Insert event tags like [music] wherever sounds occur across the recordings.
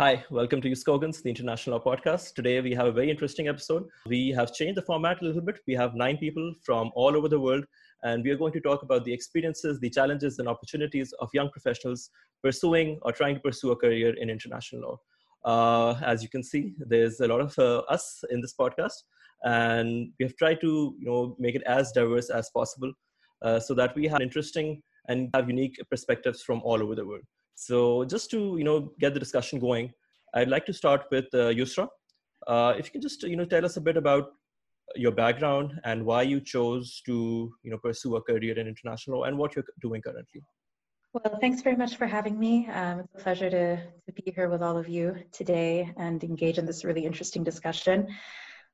Hi, welcome to Jus Cogens, the International Law Podcast. Today we have a very interesting episode. We have changed the format a little bit. We have nine people from all over the world, and we are going to talk about the experiences, the challenges, and opportunities of young professionals pursuing or trying to pursue a career in international law. Uh, as you can see, there's a lot of uh, us in this podcast, and we have tried to you know make it as diverse as possible, uh, so that we have interesting and have unique perspectives from all over the world. So just to you know get the discussion going, I'd like to start with uh, Yusra. Uh, if you can just you know tell us a bit about your background and why you chose to you know pursue a career in international law and what you're doing currently. Well, thanks very much for having me. Um, it's a pleasure to, to be here with all of you today and engage in this really interesting discussion.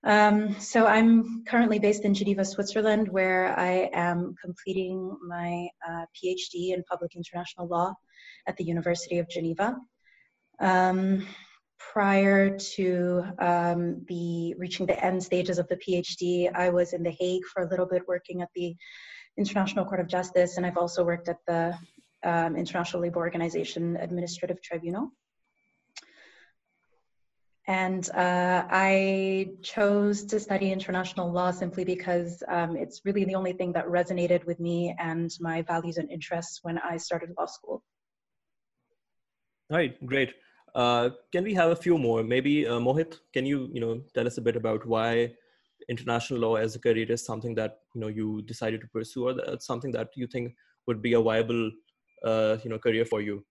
Um, so I'm currently based in Geneva, Switzerland, where I am completing my uh, PhD in public international law at the University of Geneva. Um, prior to um, the reaching the end stages of the PhD, I was in The Hague for a little bit working at the International Court of Justice, and I've also worked at the um, International Labour Organization Administrative Tribunal. And uh, I chose to study international law simply because um, it's really the only thing that resonated with me and my values and interests when I started law school. All right, great. Uh, can we have a few more? Maybe uh, Mohit, can you you know tell us a bit about why international law as a career is something that you know you decided to pursue, or that's something that you think would be a viable uh, you know career for you?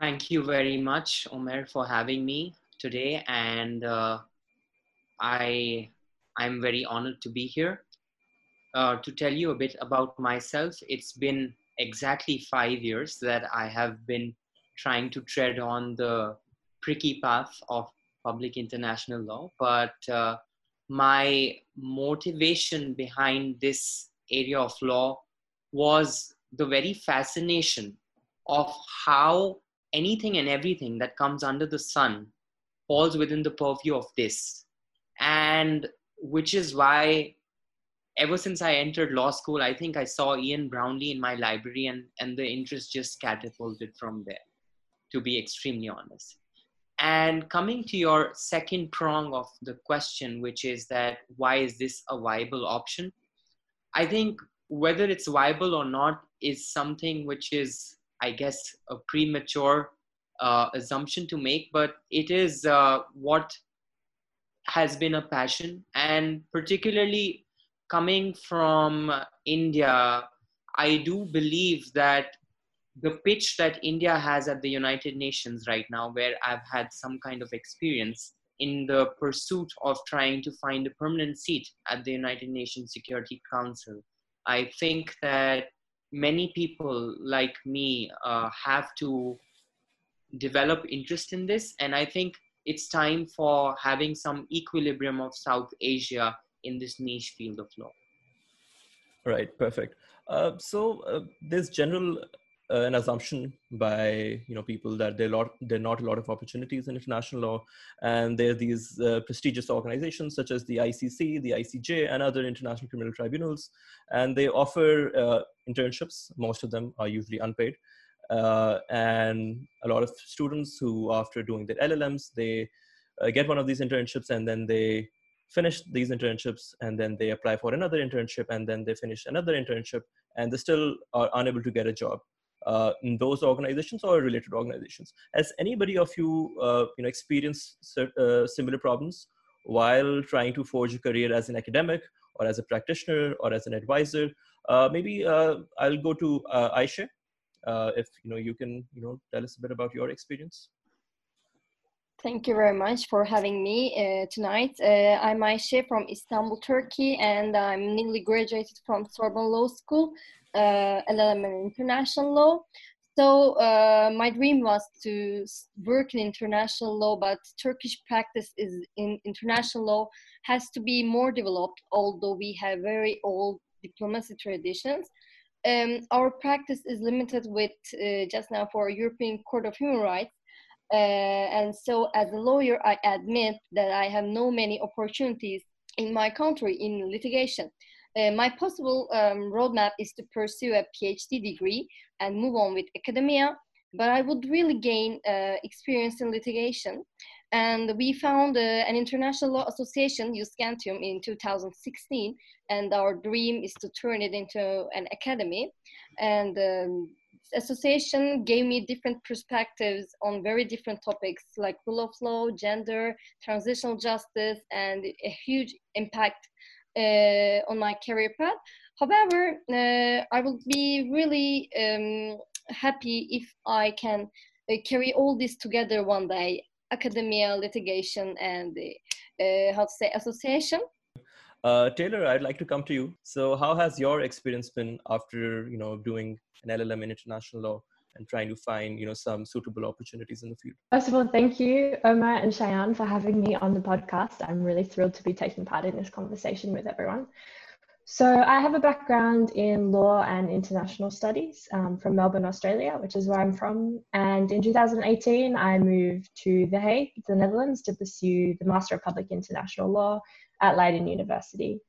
Thank you very much, Omer, for having me today, and uh, I I'm very honored to be here. Uh, to tell you a bit about myself, it's been exactly five years that I have been trying to tread on the tricky path of public international law. But uh, my motivation behind this area of law was the very fascination of how anything and everything that comes under the sun falls within the purview of this. And which is why ever since I entered law school, I think I saw Ian Brownlie in my library, and, and the interest just catapulted from there, to be extremely honest. And coming to your second prong of the question, which is that why is this a viable option? I think whether it's viable or not is something which is, I guess, a premature uh, assumption to make, but it is uh, what has been a passion, and particularly coming from India, I do believe that the pitch that India has at the United Nations right now, where I've had some kind of experience in the pursuit of trying to find a permanent seat at the United Nations Security Council, I think that many people like me uh, have to develop interest in this. And I think it's time for having some equilibrium of South Asia in this niche field of law. Right, perfect. Uh, so uh, there's general uh, an assumption by you know people that there are lot there are not a lot of opportunities in international law, and there are these uh, prestigious organizations such as the ICC, the ICJ, and other international criminal tribunals, and they offer uh, internships. Most of them are usually unpaid, uh, and a lot of students who, after doing their LLMs, they get one of these internships and then they finish these internships and then they apply for another internship and then they finish another internship and they still are unable to get a job uh, in those organizations or related organizations. Has anybody of you, uh, you know, experienced uh, similar problems while trying to forge a career as an academic or as a practitioner or as an advisor? Uh, maybe uh, I'll go to uh, Aisha. if you know, you can, you know, tell us a bit about your experience. Thank you very much for having me uh, tonight. Uh, I'm Ayşe from Istanbul, Turkey, and I'm newly graduated from Sorbonne Law School, uh, LLM in International Law. So uh, my dream was to work in international law, but Turkish practice is in international law has to be more developed, although we have very old diplomacy traditions. Um, our practice is limited with uh, just now for European Court of Human Rights, uh, and so as a lawyer, I admit that I have no many opportunities in my country in litigation. Uh, my possible um, roadmap is to pursue a PhD degree and move on with academia. but I would really gain uh, experience in litigation. And we found uh, an international law association, Euskantium, in 2016, and our dream is to turn it into an academy. And um, association gave me different perspectives on very different topics like rule of law, gender, transitional justice, and a huge impact uh, on my career path. However, uh, I will be really um, happy if I can uh, carry all this together one day academia, litigation, and uh, how to say association. Uh, Taylor, I'd like to come to you. So, how has your experience been after you know doing an LLM in international law and trying to find you know some suitable opportunities in the field? First of all, thank you, Omar and Cheyenne, for having me on the podcast. I'm really thrilled to be taking part in this conversation with everyone. So, I have a background in law and international studies um, from Melbourne, Australia, which is where I'm from. And in 2018, I moved to The Hague, the Netherlands, to pursue the Master of Public International Law at Leiden University.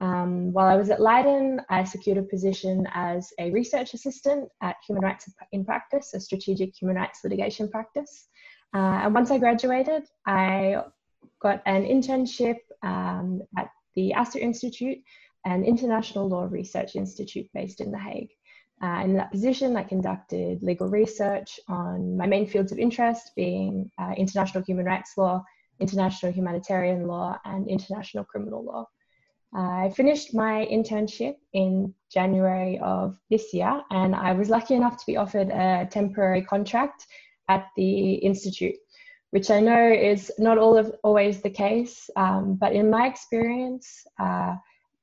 Um, while I was at Leiden, I secured a position as a research assistant at Human Rights in Practice, a strategic human rights litigation practice. Uh, and once I graduated, I got an internship um, at the Asser Institute, an international law research institute based in The Hague. Uh, in that position, I conducted legal research on my main fields of interest being uh, international human rights law, international humanitarian law, and international criminal law. I finished my internship in January of this year, and I was lucky enough to be offered a temporary contract at the Institute, which I know is not all of, always the case, um, but in my experience, uh,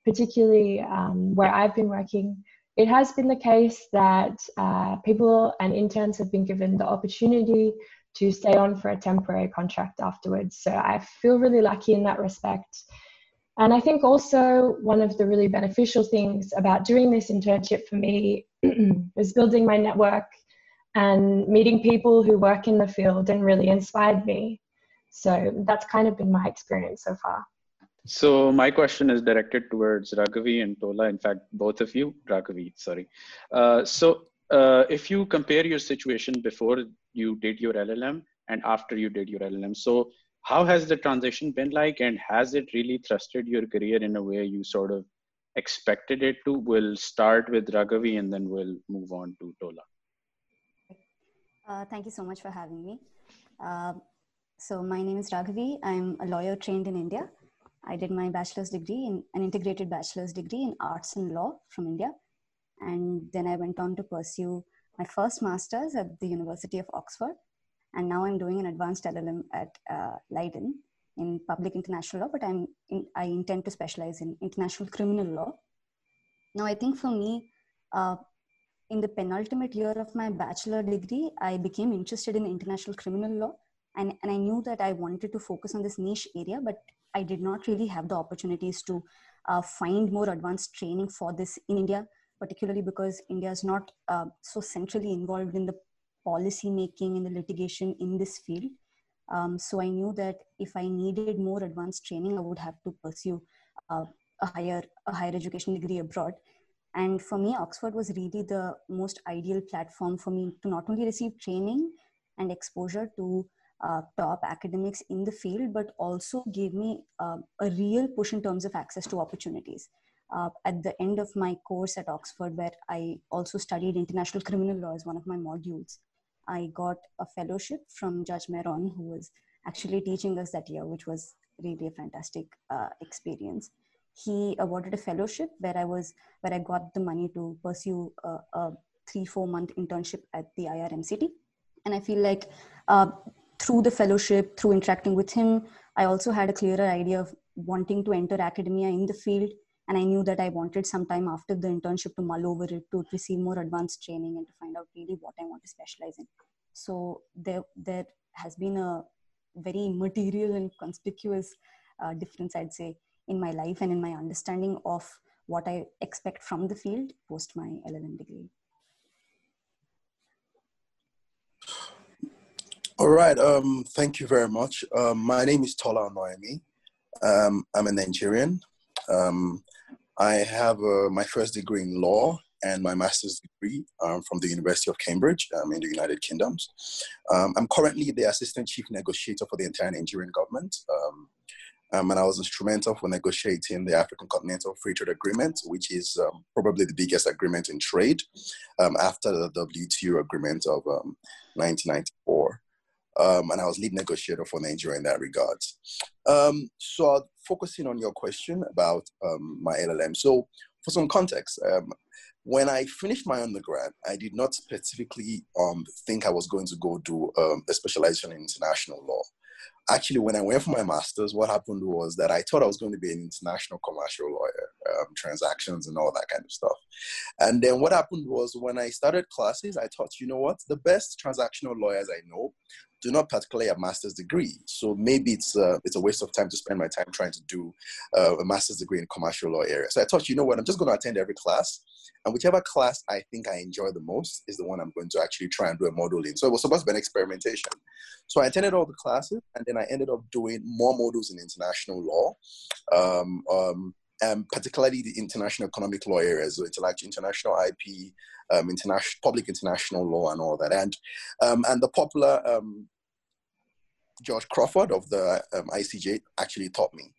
particularly um, where I've been working, it has been the case that uh, people and interns have been given the opportunity to stay on for a temporary contract afterwards. So I feel really lucky in that respect. And I think also one of the really beneficial things about doing this internship for me [clears throat] was building my network and meeting people who work in the field and really inspired me. So that's kind of been my experience so far. So my question is directed towards Raghavi and Tola. In fact, both of you, Raghavi, sorry. Uh, so uh, if you compare your situation before you did your LLM and after you did your LLM, so how has the transition been like and has it really thrusted your career in a way you sort of expected it to? We'll start with raghavi and then we'll move on to tola. Uh, thank you so much for having me. Uh, so my name is raghavi. I'm a lawyer trained in india. I did my bachelor's degree in an integrated bachelor's degree in arts and law from india. And then i went on to pursue my first master's at the university of oxford and now I'm doing an advanced LLM at uh, Leiden in public international law, but I'm in, I intend to specialize in international criminal law. Now, I think for me, uh, in the penultimate year of my bachelor degree, I became interested in international criminal law, and, and I knew that I wanted to focus on this niche area, but I did not really have the opportunities to uh, find more advanced training for this in India, particularly because India is not uh, so centrally involved in the policy making and the litigation in this field. Um, so I knew that if I needed more advanced training, I would have to pursue uh, a higher a higher education degree abroad. And for me, Oxford was really the most ideal platform for me to not only receive training and exposure to uh, top academics in the field, but also gave me uh, a real push in terms of access to opportunities. Uh, at the end of my course at Oxford, where I also studied international criminal law as one of my modules, I got a fellowship from Judge Meron, who was actually teaching us that year, which was really a fantastic uh, experience. He awarded a fellowship where I was, where I got the money to pursue a, a three, four month internship at the IRMCT. And I feel like uh, through the fellowship, through interacting with him, I also had a clearer idea of wanting to enter academia in the field and i knew that i wanted some time after the internship to mull over it to receive more advanced training and to find out really what i want to specialize in. So there there has been a very material and conspicuous uh, difference i'd say in my life and in my understanding of what i expect from the field post my llm degree. All right um, thank you very much. Um, my name is tola onayemi um, i'm a nigerian. Um, I have uh, my first degree in law and my master's degree um, from the University of Cambridge um, in the United Kingdoms. Um, I'm currently the assistant chief negotiator for the entire Nigerian government. Um, um, and I was instrumental for negotiating the African Continental Free Trade Agreement, which is um, probably the biggest agreement in trade after the WTO agreement of 1994. Um, and I was lead negotiator for Nigeria in that regard. Um, so, focusing on your question about um, my LLM. So, for some context, um, when I finished my undergrad, I did not specifically um, think I was going to go do um, a specialization in international law. Actually, when I went for my master's, what happened was that I thought I was going to be an international commercial lawyer, transactions and all that kind of stuff. And then what happened was when I started classes, I thought, you know what, the best transactional lawyers I know do not particularly a master's degree. So maybe it's a, uh, it's a waste of time to spend my time trying to do uh, a master's degree in commercial law area. So I thought, you know what, I'm just going to attend every class. And whichever class I think I enjoy the most is the one I'm going to actually try and do a module in. So it was supposed to be an experimentation. So I attended all the classes and then I ended up doing more modules in international law. Um, um, and particularly the international economic law areas, so international IP, um, international public international law, and all that. And um, and the popular um, George Crawford of the um, ICJ actually taught me.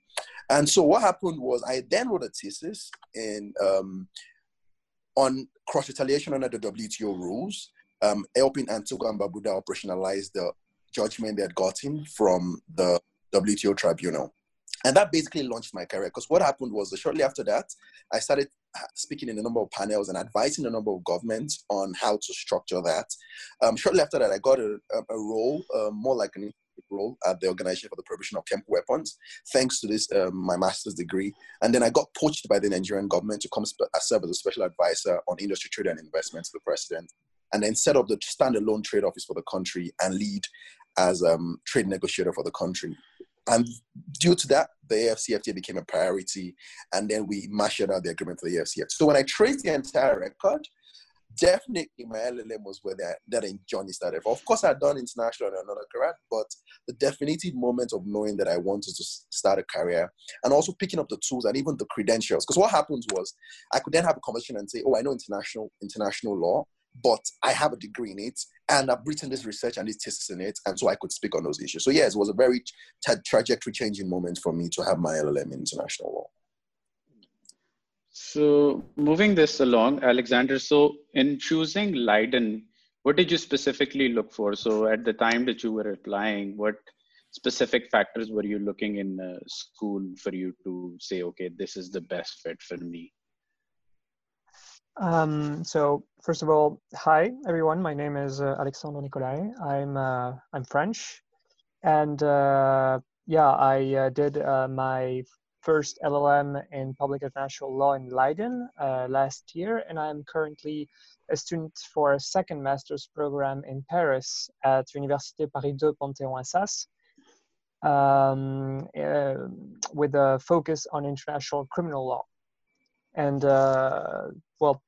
And so what happened was I then wrote a thesis in um, on cross retaliation under the WTO rules, um, helping Antigua and Barbuda operationalize the judgment they had gotten from the WTO tribunal and that basically launched my career because what happened was shortly after that i started speaking in a number of panels and advising a number of governments on how to structure that. Um, shortly after that i got a, a role uh, more like an role at the organization for the prohibition of chemical weapons thanks to this um, my master's degree. And then i got poached by the nigerian government to come sp- serve as a special advisor on industry trade and investments to the president and then set up the standalone trade office for the country and lead as um, trade negotiator for the country and due to that, the AFCFTA became a priority, and then we marshaled out the agreement for the AFCFTA. So when I traced the entire record, definitely my LLM was where that, that journey started. Of course, I'd done international and another career, but the definitive moment of knowing that I wanted to start a career and also picking up the tools and even the credentials. Because what happens was I could then have a conversation and say, oh, I know international international law, but I have a degree in it and I've written this research and this thesis in it, and so I could speak on those issues. So yes, it was a very tra- trajectory changing moment for me to have my LLM in international law. So moving this along, Alexander. So in choosing Leiden, what did you specifically look for? So at the time that you were applying, what specific factors were you looking in school for you to say, okay, this is the best fit for me? Um, so first of all, hi everyone. My name is uh, Alexandre Nicolai. I'm uh, I'm French, and uh, yeah, I uh, did uh, my first LLM in public international law in Leiden uh, last year, and I'm currently a student for a second master's program in Paris at Université Paris II Panthéon-Assas. Um, with a focus on international criminal law and uh, well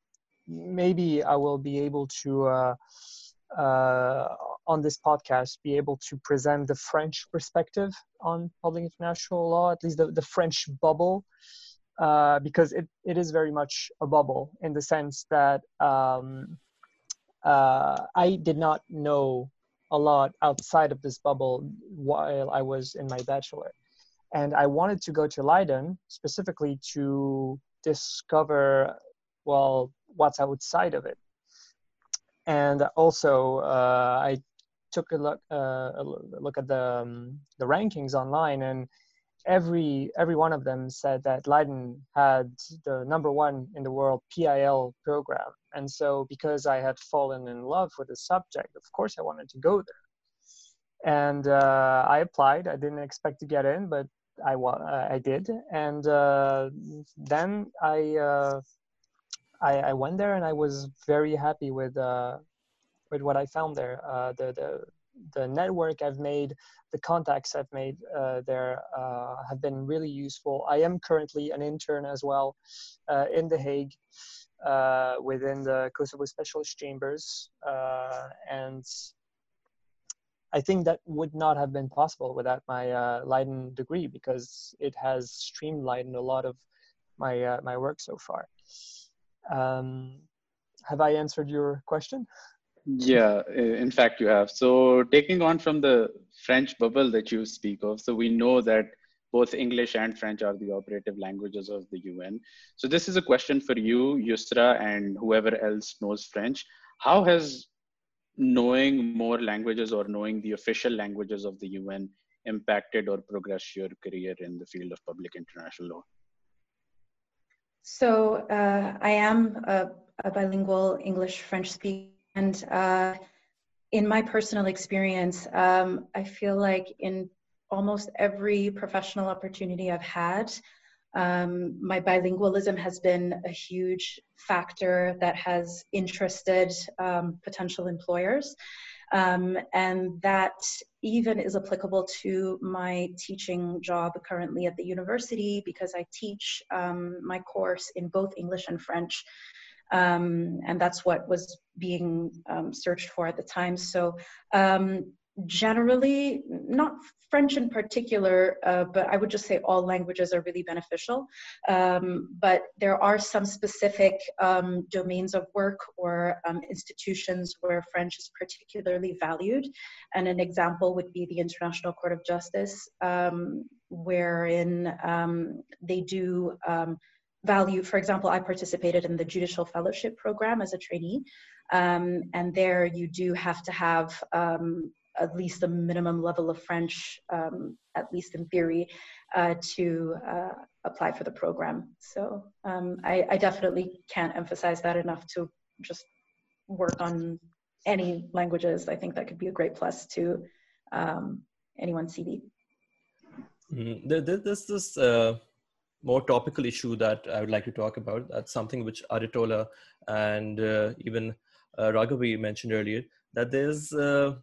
maybe I will be able to, uh, uh, on this podcast, be able to present the French perspective on public international law, at least the, the French bubble, uh, because it, it is very much a bubble in the sense that um, uh, I did not know a lot outside of this bubble while I was in my bachelor. And I wanted to go to Leiden specifically to discover, well, what's outside of it. And also, uh, I took a look uh, a look at the um, the rankings online, and every every one of them said that Leiden had the number one in the world PIL program. And so, because I had fallen in love with the subject, of course, I wanted to go there. And uh, I applied. I didn't expect to get in, but I I did. And uh, then I uh, I, I went there and I was very happy with uh, with what I found there. Uh, the the the network I've made, the contacts I've made uh, there uh, have been really useful. I am currently an intern as well uh, in The Hague uh, within the Kosovo Specialist Chambers, and I think that would not have been possible without my uh, Leiden degree because it has streamlined a lot of my uh, my work so far. Um, have I answered your question? Yeah, in fact, you have. So, taking on from the French bubble that you speak of, so we know that both English and French are the operative languages of the UN. So, this is a question for you, Yusra, and whoever else knows French. How has knowing more languages or knowing the official languages of the UN impacted or progressed your career in the field of public international law? So uh, I am a, a bilingual English-French speaker, and uh, in my personal experience, um, I feel like in almost every professional opportunity I've had, um, my bilingualism has been a huge factor that has interested um, potential employers. Um, and that even is applicable to my teaching job currently at the university because I teach um, my course in both English and French. Um, and that's what was being um, searched for at the time. So um, generally, not French in particular, uh, but I would just say all languages are really beneficial. Um, but there are some specific um, domains of work or um, institutions where French is particularly valued. And an example would be the International Court of Justice, um, wherein um, they do um, value, for example, I participated in the Judicial Fellowship Program as a trainee. Um, and there you do have to have um, at least a minimum level of French, um, at least in theory, uh, to uh, apply for the program. So um, I, I, definitely can't emphasize that enough to just work on any languages. I think that could be a great plus to um, anyone's CV. Mm, there's this uh, more topical issue that I would like to talk about. That's something which Aritola and uh, even uh, Raghavi mentioned earlier, that there's uh,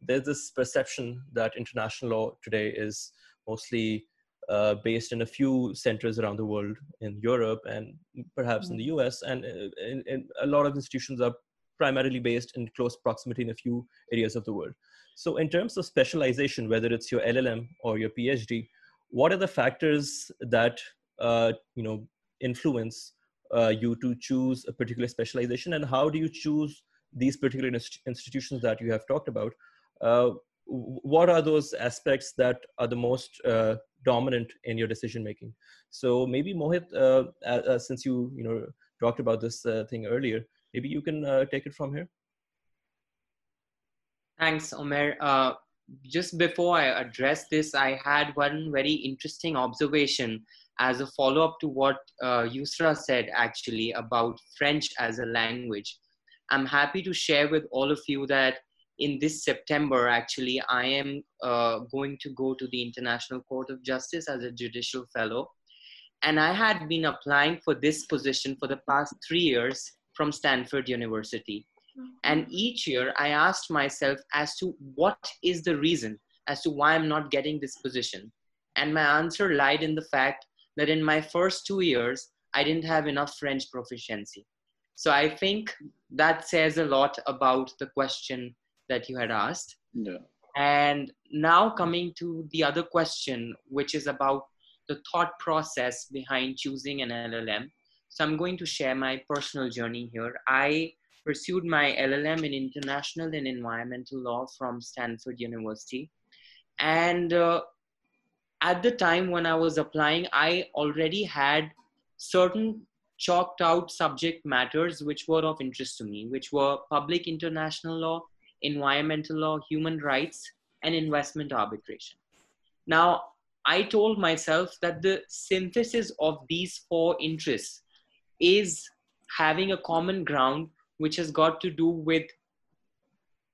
there's this perception that international law today is mostly uh, based in a few centers around the world in Europe and perhaps mm-hmm. in the mm. US. And uh, in, in a lot of institutions are primarily based in close proximity in a few areas of the world. So, in terms of specialization, whether it's your LLM or your PhD, what are the factors that uh, you know influence uh, you to choose a particular specialization, and how do you choose these particular inst- institutions that you have talked about? Uh, what are those aspects that are the most uh, dominant in your decision making so maybe mohit uh, uh, since you you know talked about this uh, thing earlier maybe you can uh, take it from here. Thanks omer. Just before i address this i had one very interesting observation as a follow up to what yusra said actually about french as a language. I'm happy to share with all of you that in this September, actually, I am uh, going to go to the International Court of Justice as a judicial fellow. And I had been applying for this position for the past three years from Stanford University. And each year I asked myself as to what is the reason as to why I'm not getting this position. And my answer lied in the fact that in my first two years, I didn't have enough French proficiency. So I think that says a lot about the question that you had asked. Yeah. And now coming to the other question, which is about the thought process behind choosing an LLM. So I'm going to share my personal journey here. I pursued my LLM in international and environmental law from Stanford University. And uh, at the time when I was applying, I already had certain chalked out subject matters which were of interest to me, which were public international law, environmental law, human rights, and investment arbitration. Now, I told myself that the synthesis of these four interests is having a common ground which has got to do with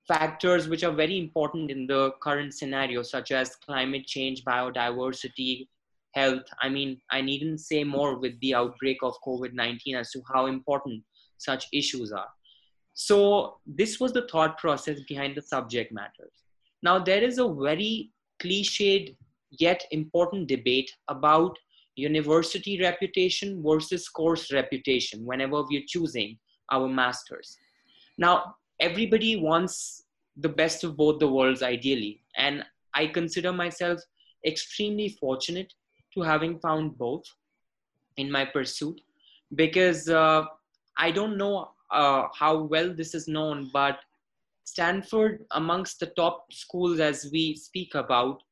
factors which are very important in the current scenario, such as climate change, biodiversity, health. I mean, I needn't say more with the outbreak of COVID 19 as to how important such issues are. So this was the thought process behind the subject matters. Now there is a very cliched yet important debate about university reputation versus course reputation whenever we're choosing our masters. Now everybody wants the best of both the worlds ideally and I consider myself extremely fortunate to having found both in my pursuit because uh, I don't know uh, how well this is known, but Stanford, amongst the top schools as we speak about,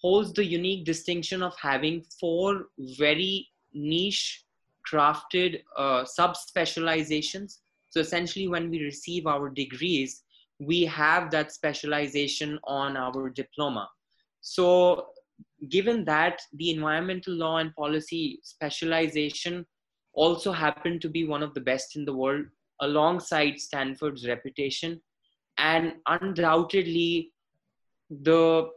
holds the unique distinction of having four very niche crafted uh, sub-specializations. So essentially when we receive our degrees, we have that specialization on our diploma. So given that the environmental law and policy specialization also happened to be one of the best in the world alongside Stanford's reputation and undoubtedly the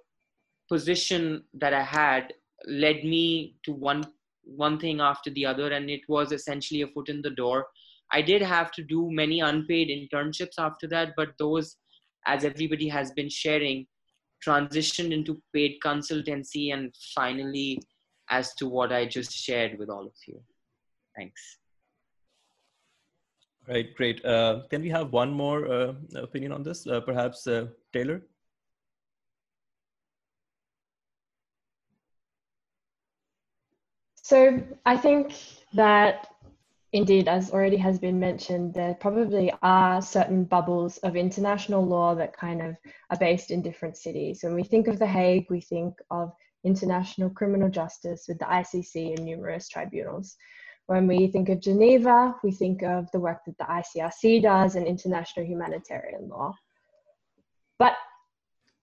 position that I had led me to one one thing after the other and it was essentially a foot in the door. I did have to do many unpaid internships after that but those as everybody has been sharing transitioned into paid consultancy and finally as to what i just shared with all of you. Thanks right great uh, can we have one more uh, opinion on this uh, perhaps uh, taylor So I think that indeed, as already has been mentioned, there probably are certain bubbles of international law that kind of are based in different cities. When we think of The Hague, we think of international criminal justice with the ICC and numerous tribunals. When we think of Geneva, we think of the work that the ICRC does and international humanitarian law. But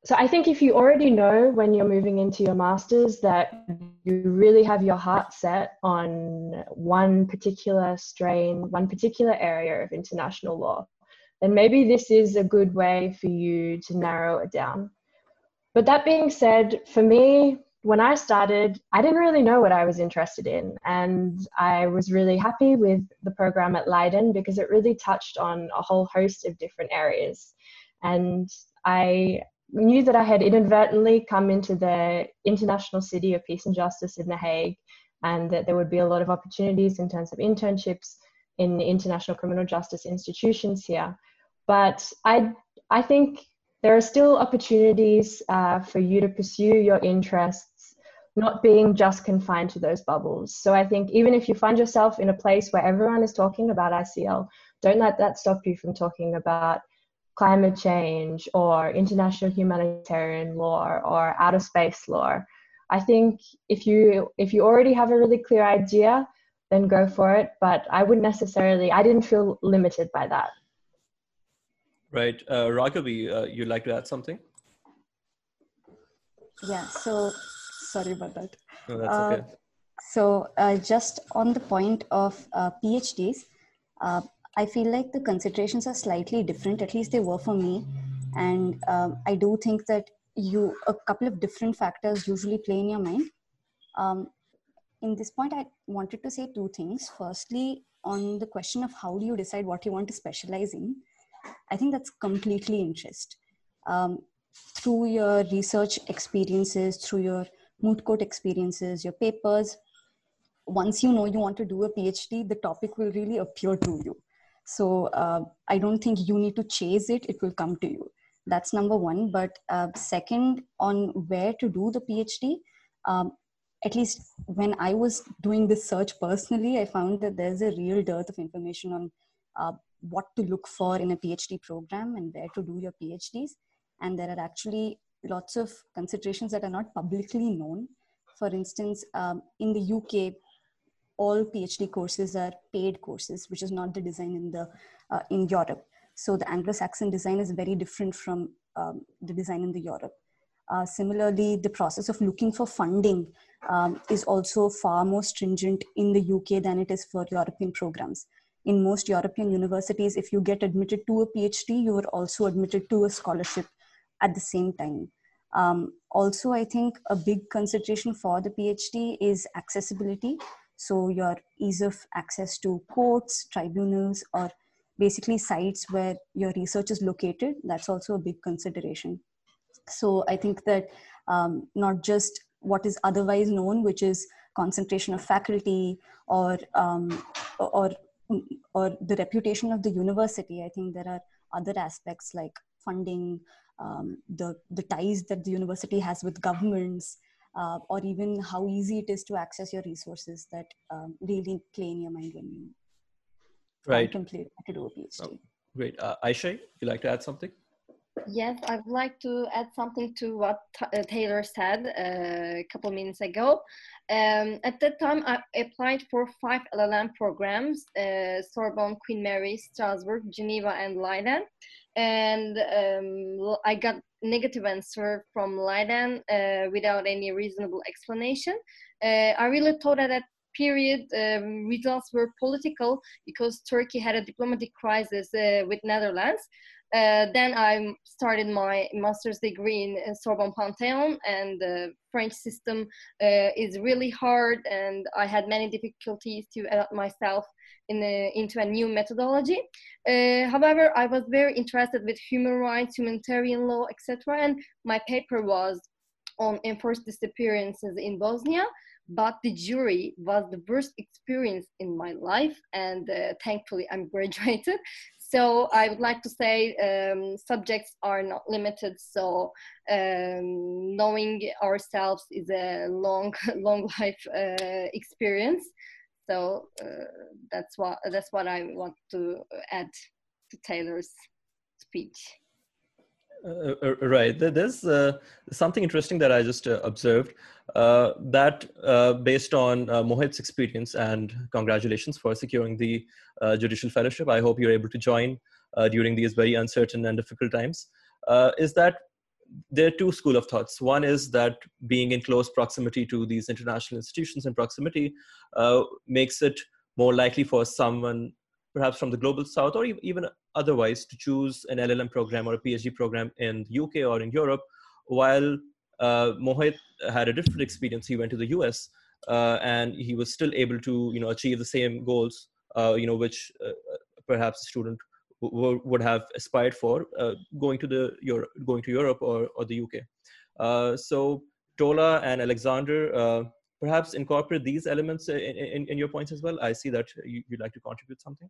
so I think if you already know when you're moving into your masters that you really have your heart set on one particular strain, one particular area of international law, then maybe this is a good way for you to narrow it down. But that being said, for me, when I started, I didn't really know what I was interested in. And I was really happy with the program at Leiden because it really touched on a whole host of different areas. And I knew that I had inadvertently come into the international city of peace and justice in The Hague, and that there would be a lot of opportunities in terms of internships in international criminal justice institutions here. But I, I think there are still opportunities uh, for you to pursue your interests, not being just confined to those bubbles. So I think even if you find yourself in a place where everyone is talking about ICL, don't let that stop you from talking about climate change or international humanitarian law or outer space law. I think if you if you already have a really clear idea, then go for it. But I wouldn't necessarily. I didn't feel limited by that. Right, uh, Raghavi, uh, you'd like to add something? Yeah. So sorry about that. No, that's okay. Uh, so uh, just on the point of uh, PhDs, uh, I feel like the considerations are slightly different. At least they were for me, and um, I do think that you a couple of different factors usually play in your mind. Um, in this point, I wanted to say two things. Firstly, on the question of how do you decide what you want to specialize in, I think that's completely interest. Um, through your research experiences, through your moot court experiences, your papers, once you know you want to do a PhD, the topic will really appear to you. So uh, I don't think you need to chase it, it will come to you. That's number one. But uh, second, on where to do the PhD, um, at least when I was doing this search personally, I found that there's a real dearth of information on uh, what to look for in a PhD program and where to do your PhDs. And there are actually lots of considerations that are not publicly known. For instance, um, in the UK, all PhD courses are paid courses, which is not the design in the uh, in Europe. So the Anglo-Saxon design is very different from um, the design in the Europe. Uh, similarly, the process of looking for funding um, is also far more stringent in the UK than it is for European programs. In most European universities, if you get admitted to a PhD, you are also admitted to a scholarship at the same time. Um, also, I think a big consideration for the PhD is accessibility. So your ease of access to courts, tribunals, or basically sites where your research is located, that's also a big consideration. So I think that um, not just what is otherwise known, which is concentration of faculty or um, or or the reputation of the university. I think there are other aspects like funding, um, the the ties that the university has with governments, uh, or even how easy it is to access your resources that um, really play in your mind when you right. complete to do a PhD. Oh, great. Uh, Aisha, would you like to add something? Yes, I would like to add something to what uh, Taylor said uh, a couple minutes ago. Um, at that time, I applied for five LLM programs, uh, Sorbonne, Queen Mary, Strasbourg, Geneva, and Leiden. And um, I got negative answer from Leiden uh, without any reasonable explanation. Uh, I really thought that that period um, results were political because Turkey had a diplomatic crisis uh, with Netherlands. Uh, then I started my master's degree in Sorbonne Panthéon, and the French system uh, is really hard, and I had many difficulties to adapt myself in a, into a new methodology. Uh, however, I was very interested with human rights, humanitarian law, etc., and my paper was on enforced disappearances in Bosnia but the jury was the worst experience in my life and uh, thankfully i'm [laughs] graduated so I would like to say um, subjects are not limited. So um, knowing ourselves is a long, [laughs] long life uh, experience. So uh, that's what that's what I want to add to Taylor's speech. Uh, uh right. There's uh, something interesting that I just uh, observed. Uh, that uh, based on Mohit's experience, and congratulations for securing the judicial fellowship. I hope you're able to join during these very uncertain and difficult times. is that there are two school of thoughts. One is that being in close proximity to these international institutions and proximity makes it more likely for someone perhaps from the global south or even otherwise to choose an LLM program or a PhD program in the UK or in Europe, while uh, Mohit had a different experience. He went to the US uh, and he was still able to, you know, achieve the same goals, uh, you know, which uh, perhaps a student would have aspired for uh, going to the Europe, going to Europe or, or the UK. Uh, so Tola and Alexander, perhaps incorporate these elements in, in, in, your points as well. I see that you, would like to contribute something.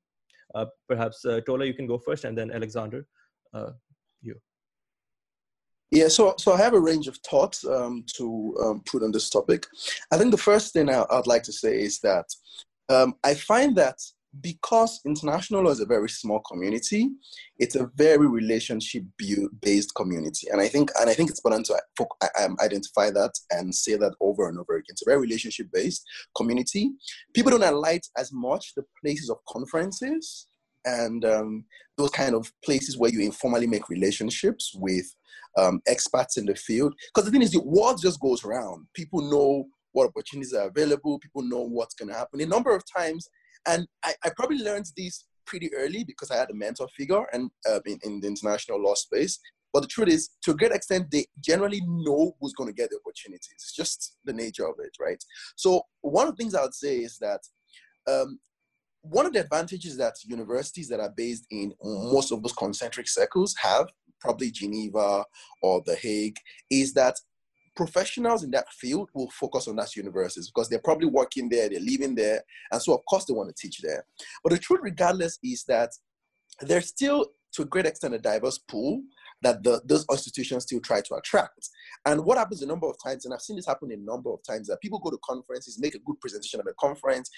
Perhaps Tola, you can go first, and then Alexander, you. Yeah, so so I have a range of thoughts um, to um, put on this topic. I think the first thing I, would like to say is that um, I find that because international law is a very small community, it's a very relationship based community, and I think and I think it's important to um, identify that and say that over and over again. It's a very relationship based community. People don't highlight as much the places of conferences and um, those kind of places where you informally make relationships with um, experts in the field. Because the thing is, the word just goes around. People know what opportunities are available. People know what's going to happen. A number of times, and I, I, probably learned this pretty early because I had a mentor figure and uh, in, in the international law space. But the truth is, to a great extent, they generally know who's going to get the opportunities. It's just the nature of it, right? So one of the things I would say is that um, one of the advantages that universities that are based in most of those concentric circles have probably Geneva or The Hague, is that professionals in that field will focus on that universities because they're probably working there, they're living there, and so of course they want to teach there. But the truth, regardless, is that there's still, to a great extent, a diverse pool that the, those institutions still try to attract. And what happens a number of times, and I've seen this happen a number of times, that people go to conferences, make a good presentation at a conference,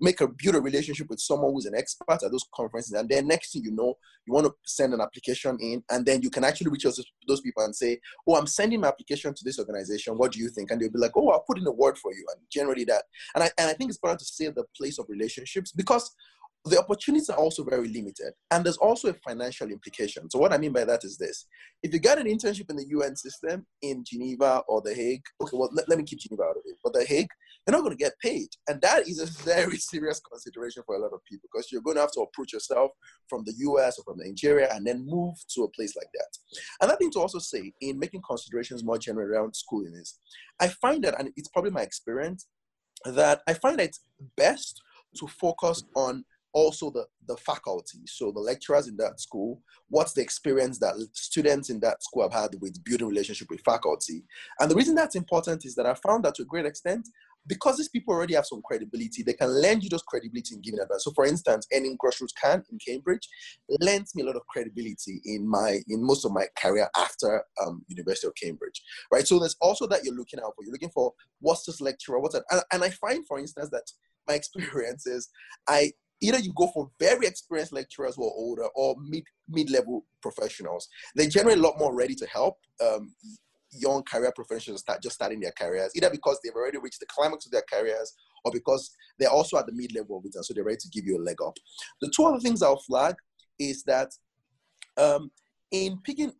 make a build a relationship with someone who's an expert at those conferences, and then next thing you know, you want to send an application in, and then you can actually reach to those people and say, "Oh, I'm sending my application to this organization. What do you think?" And they'll be like, "Oh, I'll put in a word for you." And generally that, and I and I think it's important to say the place of relationships because the opportunities are also very limited and there's also a financial implication. So what i mean by that is this. If you get an internship in the un system in geneva or the hague okay well let, let me keep geneva out of it but the hague you're not going to get paid. And that is a [laughs] very serious consideration for a lot of people because you're going to have to approach yourself from the us or from nigeria and then move to a place like that. Another thing to also say in making considerations more general around schooling is i find that and it's probably my experience that i find it's best to focus on also the, the faculty, so the lecturers in that school, what's the experience that students in that school have had with building relationship with faculty. And the reason that's important is that I found that to a great extent, because these people already have some credibility, they can lend you those credibility in giving advice. So for instance, Henning Grosse Ruse-Khan in Cambridge lends me a lot of credibility in my in most of my career after um, University of Cambridge, right? So there's also that you're looking out for. You're looking for what's this lecturer, what's that? And, and I find, for instance, that my [laughs] experience is I either you go for very experienced lecturers who are older or mid mid level professionals. They're generally a lot more ready to help um, young career professionals start just starting their careers, either because they've already reached the climax of their careers or because they're also at the mid level of it, and so they're ready to give you a leg up. The two other things I'll flag is that um, in picking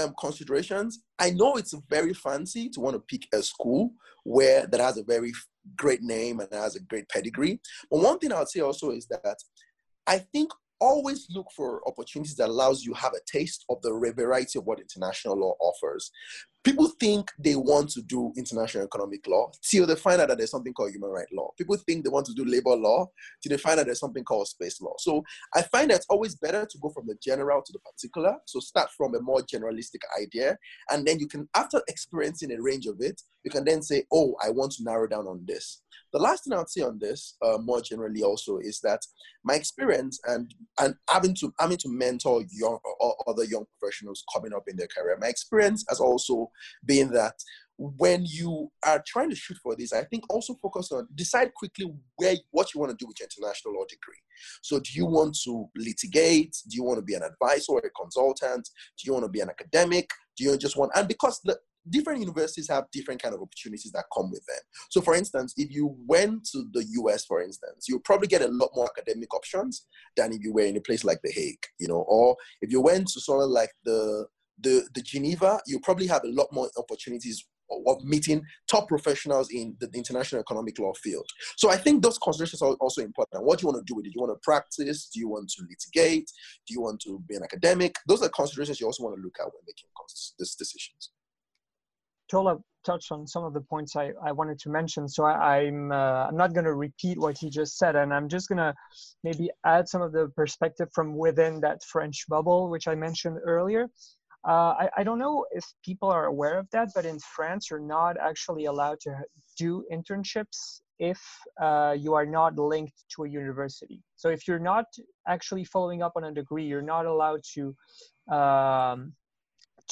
um, considerations, I know it's very fancy to want to pick a school where that has a very great name and has a great pedigree. But one thing I would say also is that I think always look for opportunities that allows you have a taste of the variety of what international law offers people think they want to do international economic law till they find out that there's something called human rights law. People think they want to do labor law till they find out there's something called space law. So I find that it's always better to go from the general to the particular. So start from a more generalistic idea, and then you can, after experiencing a range of it, you can then say, oh, I want to narrow down on this. The last thing I would say on this, uh, more generally, also is that my experience and and having to having to mentor young or other young professionals coming up in their career, my experience has also been that when you are trying to shoot for this, I think also focus on decide quickly where what you want to do with your international law degree. So, do you want to litigate? Do you want to be an advisor or a consultant? Do you want to be an academic? Do you just want and because the different universities have different kind of opportunities that come with them. So, for instance, if you went to the US, for instance, you'll probably get a lot more academic options than if you were in a place like The Hague, you know, or if you went to sort of like the the, the Geneva, you probably have a lot more opportunities of meeting top professionals in the international economic law field. So I think those considerations are also important. What do you want to do with it? Do you want to practice? Do you want to litigate? Do you want to be an academic? Those are considerations you also want to look at when making these decisions. Tola touched on some of the points I, I wanted to mention, so I, am I'm, uh, I'm not going to repeat what he just said, and I'm just going to maybe add some of the perspective from within that French bubble, which I mentioned earlier. Uh, I, I don't know if people are aware of that, but in France, you're not actually allowed to do internships if uh, you are not linked to a university. So if you're not actually following up on a degree, you're not allowed to um,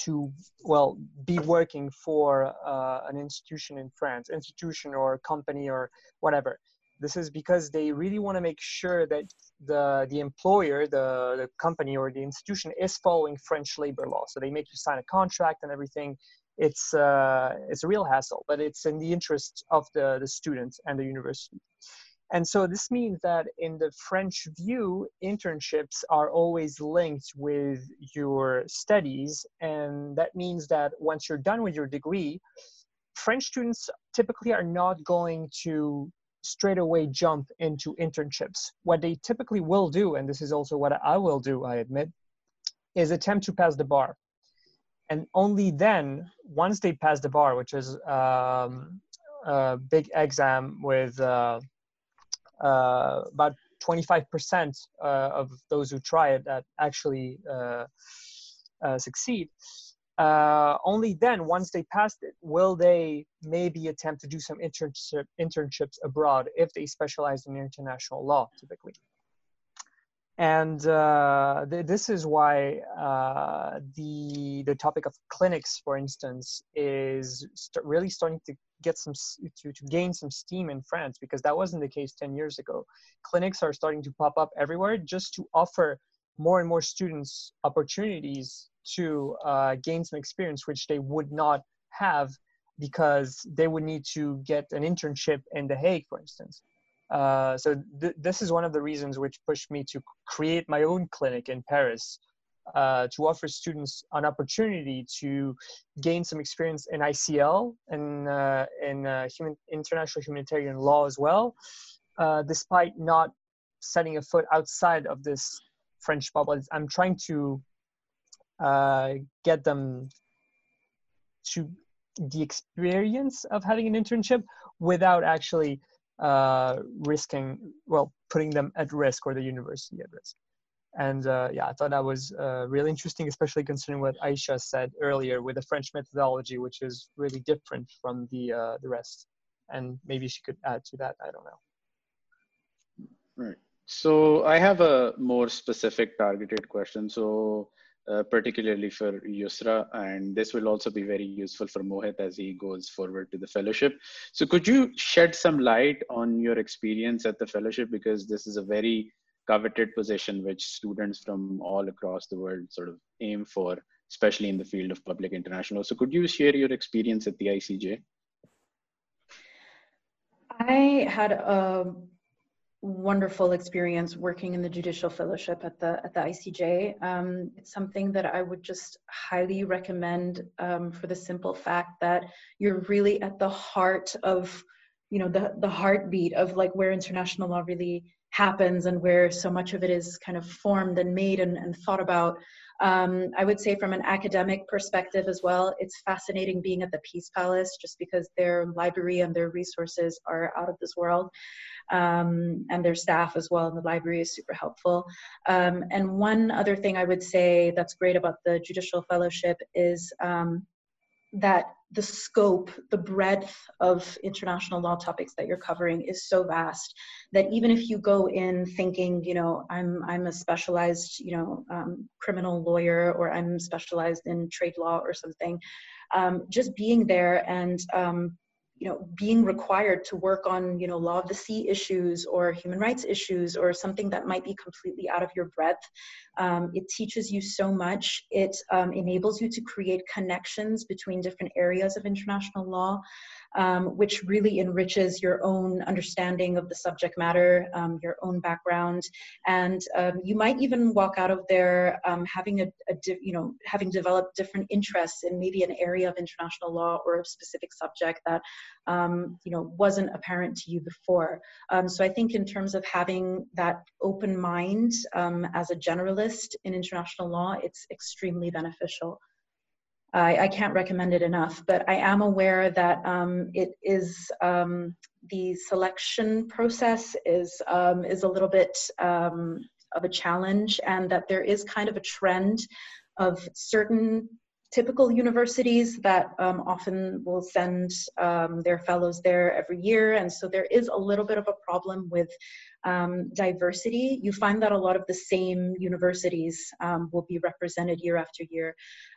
to well be working for uh, an institution in France, institution or company or whatever. This is because they really want to make sure that the the employer, the the company or the institution is following French labor law. So they make you sign a contract and everything. It's uh, it's a real hassle, but it's in the interest of the the student and the university. And so this means that in the French view, internships are always linked with your studies. And that means that once you're done with your degree, French students typically are not going to straight away jump into internships. What they typically will do, and this is also what I will do, I admit, is attempt to pass the bar. And only then, once they pass the bar, which is um, a big exam with uh, uh, about 25% uh, of those who try it that actually uh, succeed. only then, once they passed it, will they maybe attempt to do some internship, internships abroad if they specialize in international law, typically and uh, th- this is why uh, the the topic of clinics, for instance, is st- really starting to get some to, to gain some steam in France because that wasn't the case 10 years ago. Clinics are starting to pop up everywhere just to offer more and more students opportunities to uh, gain some experience which they would not have because they would need to get an internship in The Hague, for instance. Uh, so th- this is one of the reasons which pushed me to create my own clinic in Paris uh, to offer students an opportunity to gain some experience in ICL and uh, in uh, human, international humanitarian law as well, uh, despite not setting a foot outside of this French bubble. I'm trying to get them to the experience of having an internship without actually uh, risking, well, putting them at risk or the university at risk. And uh, yeah, I thought that was uh, really interesting, especially considering what Aisha said earlier with the French methodology, which is really different from the uh, the rest. And maybe she could add to that. I don't know. Right. So I have a more specific targeted question. So uh, particularly for Yusra, and this will also be very useful for Mohit as he goes forward to the fellowship. So could you shed some light on your experience at the fellowship because this is a very coveted position which students from all across the world sort of aim for, especially in the field of public international. So could you share your experience at the ICJ? I had a wonderful experience working in the judicial fellowship at the at the ICJ. Um, it's something that I would just highly recommend um, for the simple fact that you're really at the heart of, you know, the the heartbeat of like where international law really happens and where so much of it is kind of formed and made and, and thought about. Um, I would say from an academic perspective as well, it's fascinating being at the Peace Palace just because their library and their resources are out of this world um, and their staff as well in the library is super helpful. Um, and one other thing I would say that's great about the Judicial Fellowship is um, that the scope, the breadth of international law topics that you're covering is so vast that even if you go in thinking, you know, I'm I'm a specialized, you know, um, criminal lawyer or I'm specialized in trade law or something, um, just being there and um, you know being required to work on you know law of the sea issues or human rights issues or something that might be completely out of your breadth um, it teaches you so much. It um, enables you to create connections between different areas of international law um, which really enriches your own understanding of the subject matter, um, your own background, and um, you might even walk out of there um, having a, a you know having developed different interests in maybe an area of international law or a specific subject that um, you know wasn't apparent to you before. So I think in terms of having that open mind as a generalist in international law, it's extremely beneficial. I, I, can't recommend it enough, but I am aware that um, it is um, the selection process is um, is a little bit um, of a challenge, and that there is kind of a trend of certain typical universities that um, often will send um, their fellows there every year, and so there is a little bit of a problem with um, diversity, you find that a lot of the same universities um, will be represented year after year.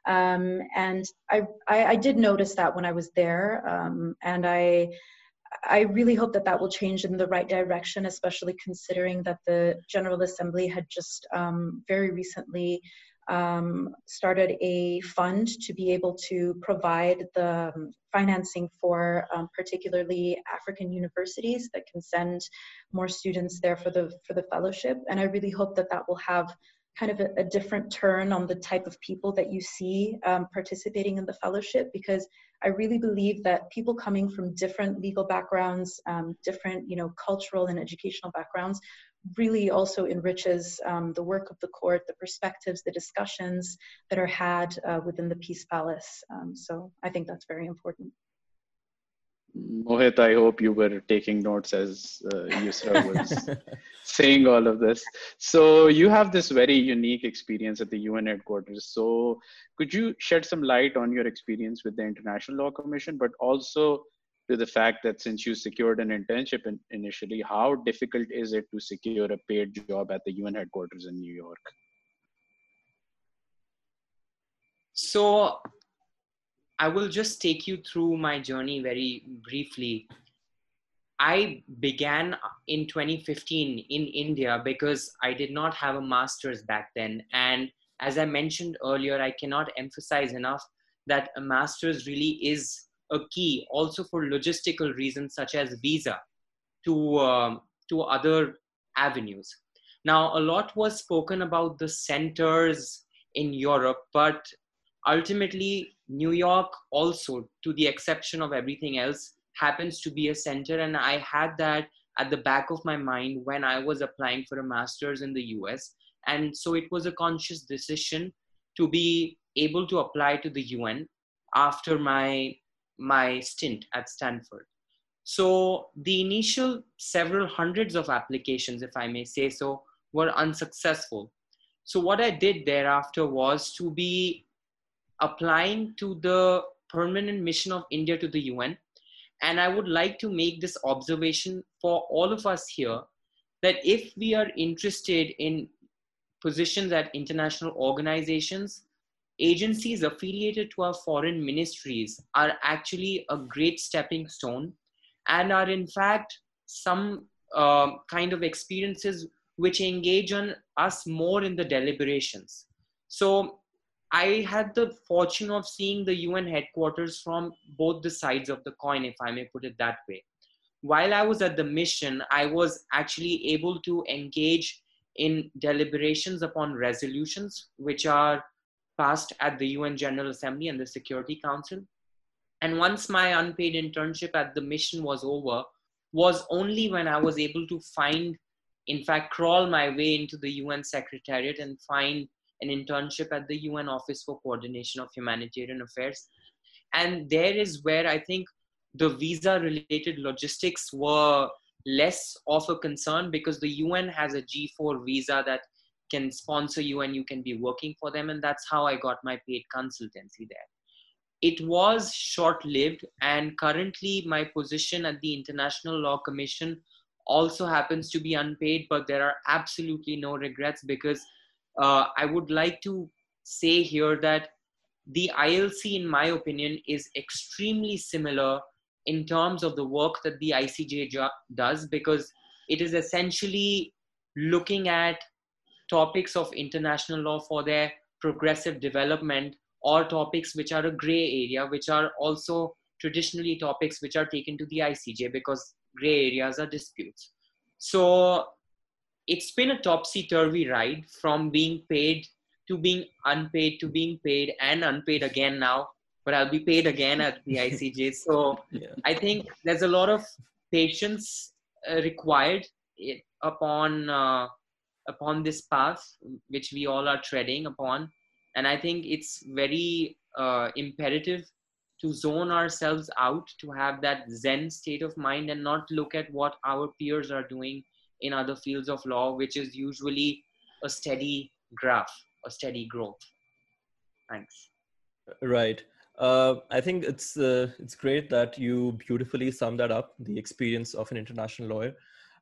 Um, and I, I, I, did notice that when I was there, um, and I, I really hope that that will change in the right direction, especially considering that the General Assembly had just very recently um, started a fund to be able to provide the um, financing for um, particularly African universities that can send more students there for the for the fellowship. And I really hope that that will have kind of a, a different turn on the type of people that you see um, participating in the fellowship because I really believe that people coming from different legal backgrounds, um, different you know cultural and educational backgrounds really also enriches um, the work of the court, the perspectives, the discussions that are had uh, within the Peace Palace. Um, so I think that's very important. Mohit, I hope you were taking notes as uh, Yusra was [laughs] saying all of this. So you have this very unique experience at the UN headquarters. So could you shed some light on your experience with the International Law Commission, but also to the fact that since you secured an internship in, initially, how difficult is it to secure a paid job at the UN headquarters in New York? So I will just take you through my journey very briefly. I began in 2015 in India because I did not have a master's back then. And as I mentioned earlier, I cannot emphasize enough that a master's really is a key also for logistical reasons such as visa to, um, to other avenues. Now, a lot was spoken about the centers in Europe, but ultimately, New York also, to the exception of everything else, happens to be a center. And I had that at the back of my mind when I was applying for a master's in the US. And so it was a conscious decision to be able to apply to the UN after my my stint at Stanford. So the initial several hundreds of applications, if I may say so, were unsuccessful. So what I did thereafter was to be applying to the permanent mission of India to the UN. And I would like to make this observation for all of us here that if we are interested in positions at international organizations, agencies affiliated to our foreign ministries are actually a great stepping stone and are in fact some uh, kind of experiences which engage on us more in the deliberations. So I had the fortune of seeing the UN headquarters from both the sides of the coin, if I may put it that way. While I was at the mission, I was actually able to engage in deliberations upon resolutions which are passed at the UN General Assembly and the Security Council. And once my unpaid internship at the mission was over, was only when I was able to find, in fact, crawl my way into the UN Secretariat and find an internship at the UN Office for Coordination of Humanitarian Affairs. And there is where I think the visa related logistics were less of a concern because the UN has a G4 visa that can sponsor you and you can be working for them. And that's how I got my paid consultancy there. It was short lived, and currently, my position at the International Law Commission also happens to be unpaid, but there are absolutely no regrets because uh, I would like to say here that the ILC, in my opinion, is extremely similar in terms of the work that the ICJ does because it is essentially looking at topics of international law for their progressive development or topics which are a gray area, which are also traditionally topics which are taken to the ICJ because gray areas are disputes. So it's been a topsy turvy ride from being paid to being unpaid to being paid and unpaid again now but I'll be paid again at the ICJ. [laughs] So yeah. I think there's a lot of patience uh, required eh, upon uh, upon this path, which we all are treading upon. And I think it's very uh, imperative to zone ourselves out, to have that Zen state of mind, and not look at what our peers are doing in other fields of law, which is usually a steady graph, a steady growth. Thanks. Right. Uh, I think it's uh, it's great that you beautifully summed that up, the experience of an international lawyer,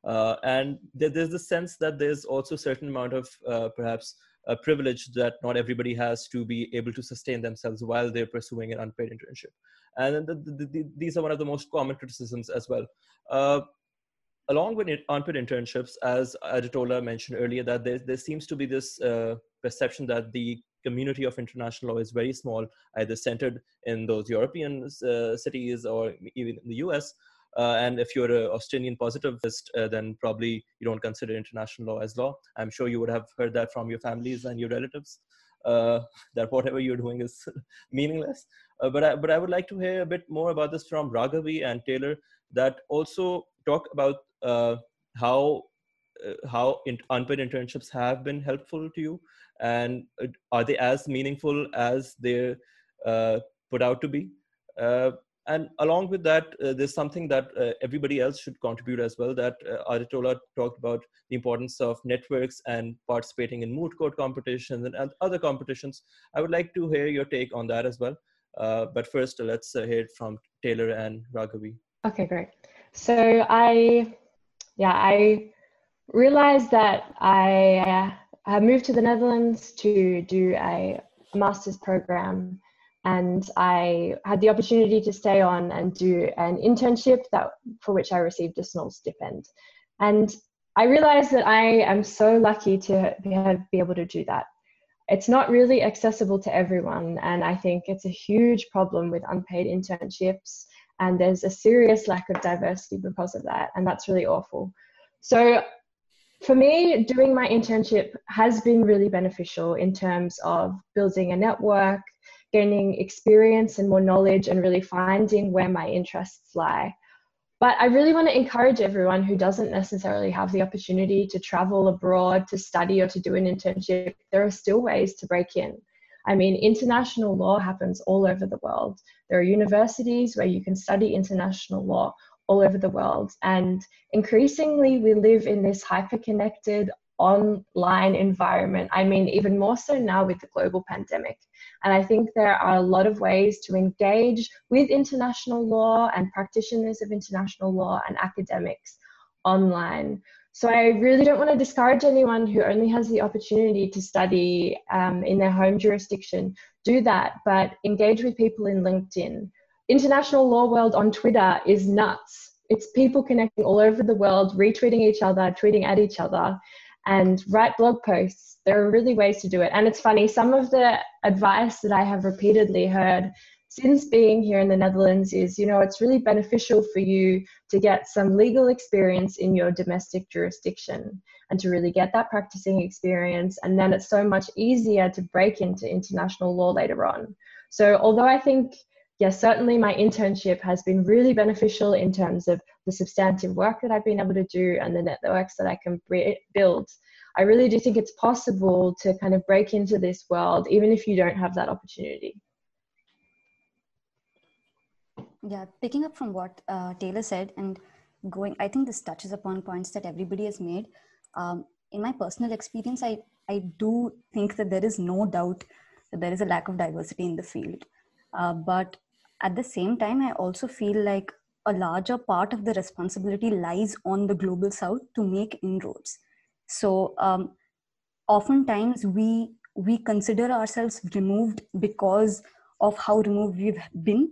uh, and there, there's the sense that there's also a certain amount of uh, perhaps a privilege that not everybody has to be able to sustain themselves while they're pursuing an unpaid internship, and the, the, the, these are one of the most common criticisms as well. Uh, along with unpaid internships, as Adetola mentioned earlier, that there, there seems to be this uh, perception that the community of international law is very small, either centered in those European uh, cities or even in the US. Uh, and if you're an Austinian positivist, uh, then probably you don't consider international law as law. I'm sure you would have heard that from your families and your relatives, uh, [laughs] that whatever you're doing is [laughs] meaningless. Uh, but, I, but I would like to hear a bit more about this from Raghavi and Taylor that also talk about uh, how how in, unpaid internships have been helpful to you and uh, are they as meaningful as they're uh, put out to be uh, and along with that uh, there's something that uh, everybody else should contribute as well that uh, Adetola talked about the importance of networks and participating in moot court competitions and, and, other competitions. I would like to hear your take on that as well. Uh, but first let's hear it from taylor and raghavi. Okay great. So i yeah i realized that i I moved to the Netherlands to do a master's program and I had the opportunity to stay on and do an internship that for which I received a small stipend. And I realized that I am so lucky to be able to do that. It's not really accessible to everyone, and I think it's a huge problem with unpaid internships. And there's a serious lack of diversity because of that, and that's really awful. So for me, doing my internship has been really beneficial in terms of building a network, gaining experience and more knowledge, and really finding where my interests lie. But I really want to encourage everyone who doesn't necessarily have the opportunity to travel abroad to study or to do an internship. There are still ways to break in. I mean, international law happens all over the world. There are universities where you can study international law all over the world. And increasingly, we live in this hyper connected online environment. I mean, even more so now with the global pandemic. And I think there are a lot of ways to engage with international law and practitioners of international law and academics online. So I really don't want to discourage anyone who only has the opportunity to study um, in their home jurisdiction. Do that, but engage with people in LinkedIn. International Law World on Twitter is nuts. It's people connecting all over the world, retweeting each other, tweeting at each other, and write blog posts. There are really ways to do it. And it's funny, some of the advice that I have repeatedly heard since being here in the Netherlands is, you know, it's really beneficial for you to get some legal experience in your domestic jurisdiction and to really get that practicing experience. And then it's so much easier to break into international law later on. So, although I think, yes, certainly my internship has been really beneficial in terms of the substantive work that I've been able to do and the networks that I can build. I really do think it's possible to kind of break into this world, even if you don't have that opportunity. Yeah, picking up from what uh, Taylor said and going, I think this touches upon points that everybody has made. Um, in my personal experience, I, I do think that there is no doubt that there is a lack of diversity in the field. Uh, but at the same time, I also feel like a larger part of the responsibility lies on the global south to make inroads. So um, oftentimes we we consider ourselves removed because of how removed we've been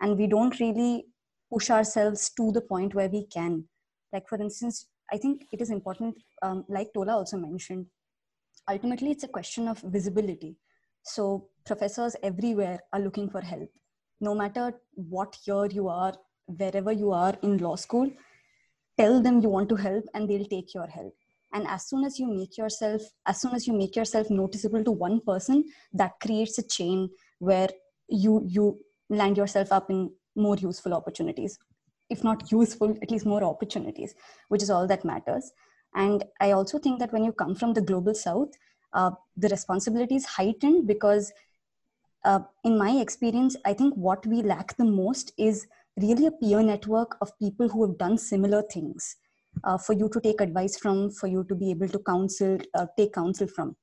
and we don't really push ourselves to the point where we can. Like for instance i think it is important um, like tola also mentioned ultimately it's a question of visibility. So professors everywhere are looking for help no matter what year you are wherever you are in law school tell them you want to help and they'll take your help. And as soon as you make yourself as soon as you make yourself noticeable to one person that creates a chain where you you land yourself up in more useful opportunities. If not useful at least more opportunities which is all that matters. And i also think that when you come from the global south uh, the responsibility is heightened because uh, in my experience i think what we lack the most is really a peer network of people who have done similar things uh, for you to take advice from for you to be able to counsel uh, take counsel from.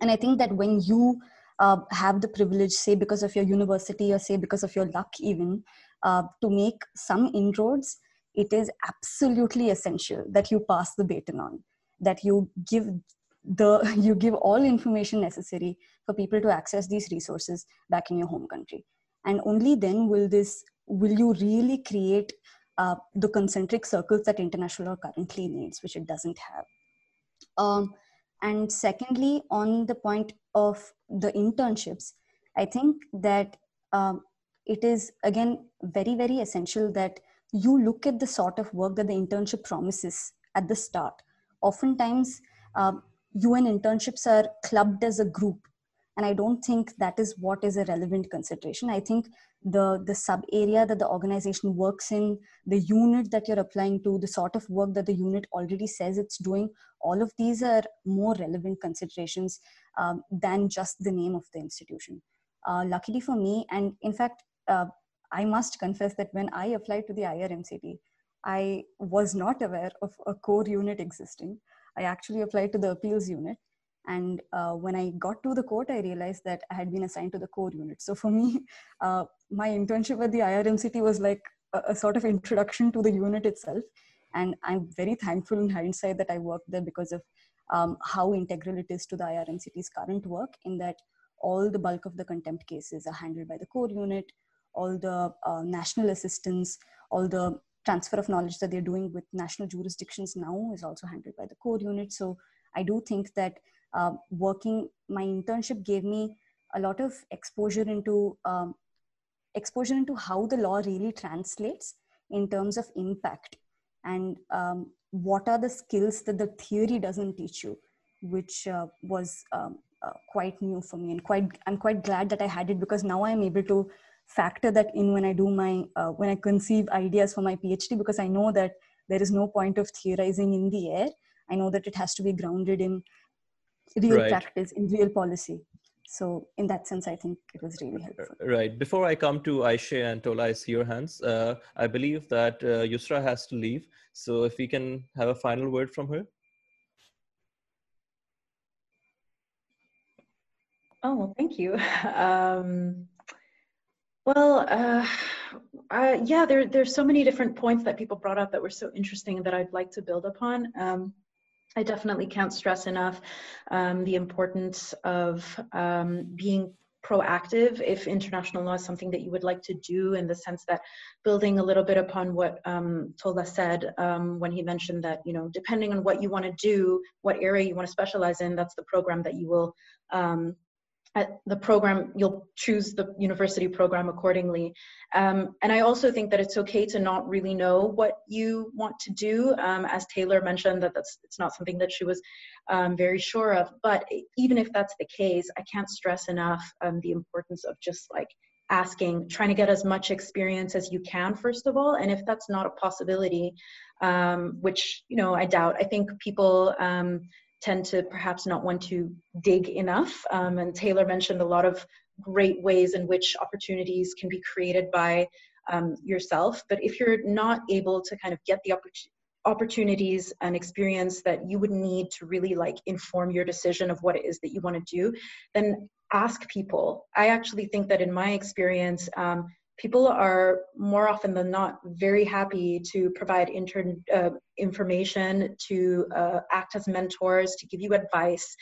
And i think that when you uh, have the privilege, say because of your university or say because of your luck, even uh, to make some inroads, it is absolutely essential that you pass the baton on, that you give the [laughs] you give all information necessary for people to access these resources back in your home country, and only then will this will you really create uh, the concentric circles that international law currently needs, which it doesn't have. Um, and secondly, on the point of the internships, I think that um, it is again very, very essential that you look at the sort of work that the internship promises at the start. Oftentimes, uh, UN internships are clubbed as a group. And i don't think that is what is a relevant consideration. I think the the sub area that the organization works in the unit that you're applying to the sort of work that the unit already says it's doing all of these are more relevant considerations um, than just the name of the institution. Uh, luckily for me and in fact uh, i must confess that when i applied to the irmct i was not aware of a core unit existing i actually applied to the appeals unit and uh, when I got to the court, I realized that I had been assigned to the core unit. So for me, [laughs] uh, my internship at the IRMCT was like a, a, sort of introduction to the unit itself. And I'm very thankful in hindsight that I worked there because of um, how integral it is to the IRMCT's current work, in that all the bulk of the contempt cases are handled by the core unit, all the uh, national assistance, all the transfer of knowledge that they're doing with national jurisdictions now is also handled by the core unit. So I do think that uh, working my internship gave me a lot of exposure into um, exposure into how the law really translates in terms of impact and um, what are the skills that the theory doesn't teach you which uh, was um, uh, quite new for me and quite i'm quite glad that i had it because now i'm able to factor that in when i do my uh, when i conceive ideas for my phd because i know that there is no point of theorizing in the air. I know that it has to be grounded in real right. practice in real policy. So in that sense i think it was really helpful. right. Before i come to aisha and tola i see your hands. Uh, i believe that uh, yusra has to leave. So if we can have a final word from her. Oh well thank you. [laughs] Um, well uh, uh, yeah there, there's so many different points that people brought up that were so interesting that i'd like to build upon. Um, I definitely can't stress enough um, the importance of um, being proactive if international law is something that you would like to do in the sense that building a little bit upon what um, Tola said um, when he mentioned that you know depending on what you want to do what area you want to specialize in that's the program that you will um, at the program, you'll choose the university program accordingly. Um, and I also think that it's okay to not really know what you want to do. Um, as Taylor mentioned, that that's it's not something that she was um, very sure of. But even if that's the case, I can't stress enough um, the importance of just like asking, trying to get as much experience as you can, first of all. And if that's not a possibility, um, which you know I doubt, I think people um, tend to perhaps not want to dig enough. Um, and Taylor mentioned a lot of great ways in which opportunities can be created by um, yourself. But if you're not able to kind of get the opportunities and experience that you would need to really like inform your decision of what it is that you want to do, then ask people. I actually think that in my experience, um, people are more often than not very happy to provide inter, uh, information, to uh, act as mentors, to give you advice.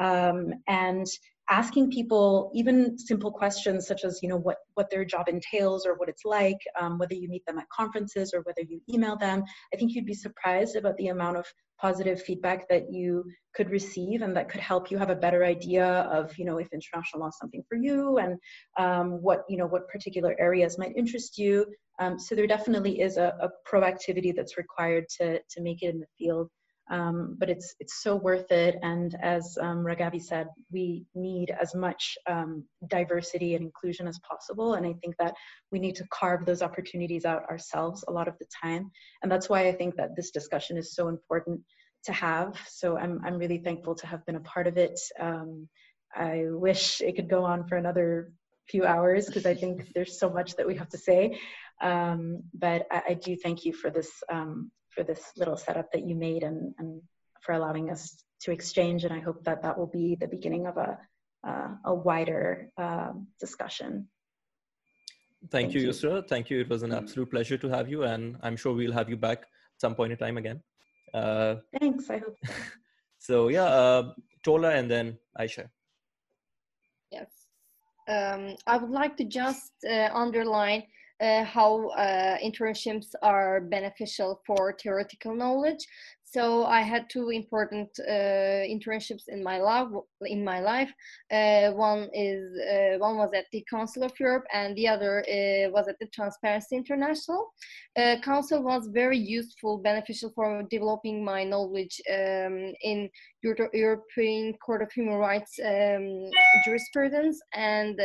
Um, and asking people even simple questions such as you know what what their job entails or what it's like um, whether you meet them at conferences or whether you email them i think you'd be surprised about the amount of positive feedback that you could receive and that could help you have a better idea of you know if international law is something for you and um, what you know what particular areas might interest you. Um, so there definitely is a, a proactivity that's required to to make it in the field um, but it's it's so worth it. And as um, Raghavi said, we need as much um, diversity and inclusion as possible. And I think that we need to carve those opportunities out ourselves a lot of the time. And that's why I think that this discussion is so important to have. So I'm I'm really thankful to have been a part of it. Um, I wish it could go on for another few hours because I think there's so much that we have to say. Um, but I, I, do thank you for this um, for this little setup that you made and, and for allowing us to exchange. And I hope that that will be the beginning of a, uh, a wider uh, discussion. Thank, Thank you, Yusra. Thank you. It was an mm. absolute pleasure to have you, and I'm sure we'll have you back at some point in time again. Uh, Thanks. I hope [laughs] so. so yeah, uh, Tola and then Aisha. Yes. Um, I would like to just uh, underline uh, how uh, internships are beneficial for theoretical knowledge. So I had two important uh, internships in my life. In my life, uh, one is uh, one was at the Council of Europe, and the other uh, was at the Transparency International. Council was very useful, beneficial for developing my knowledge um, in Euro European Court of Human Rights um, jurisprudence and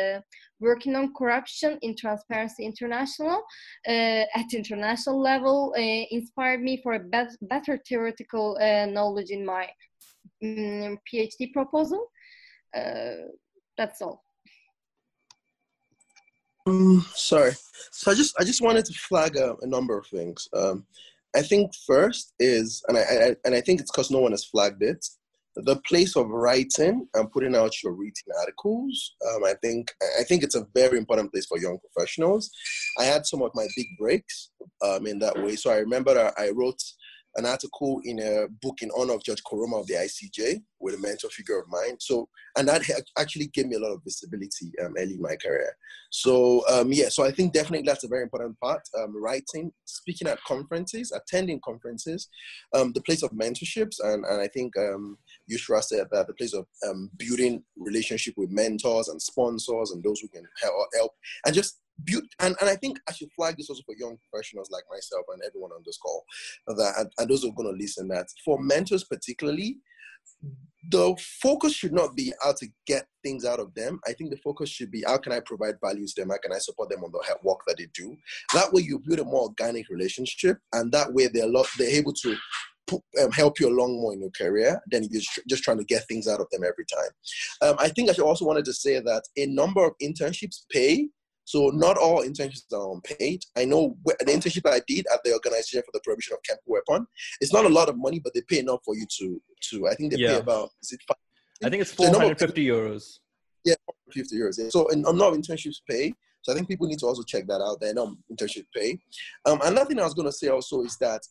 working on corruption in Transparency International at international level inspired me for a be better theoretical uh, knowledge in my um, PhD proposal. Uh, that's all. Um, sorry. So I just I just wanted to flag a, a number of things. Um, I think first is, and I, I and I think it's because no one has flagged it, the place of writing and putting out your written articles. Um, I think I think it's a very important place for young professionals. I had some of my big breaks um, in that way. So I remember I wrote an article in a book in honor of Judge Koroma of the ICJ with a mentor figure of mine. So, and that actually gave me a lot of visibility um, early in my career. So, um, yeah, so I think definitely that's a very important part. Um, writing, speaking at conferences, attending conferences, um, the place of mentorships, and, and I think um, Yusra said that the place of um, building relationship with mentors and sponsors and those who can help, and just build, and, and I think I should flag this also for young professionals like myself and everyone on this call, that and, and those who are going to listen, that for mentors particularly, the focus should not be how to get things out of them. I think the focus should be how can I provide value to them? How can I support them on the work that they do? That way, you build a more organic relationship, and that way they're lot, they're able to um, help you along more in your career than if you're just trying to get things out of them every time. Um, I think I also wanted to say that a number of internships pay so not all internships are unpaid. I know the internship I did at the Organization for the Prohibition of Chemical Weapon, it's not a lot of money, but they pay enough for you to to. I think they yeah. pay about is it? Five? I think it's four hundred fifty euros. Yeah, fifty euros. Yeah. So and a lot of internships pay. So I think people need to also check that out. They know internship pay. Um, another thing I was going to say also is that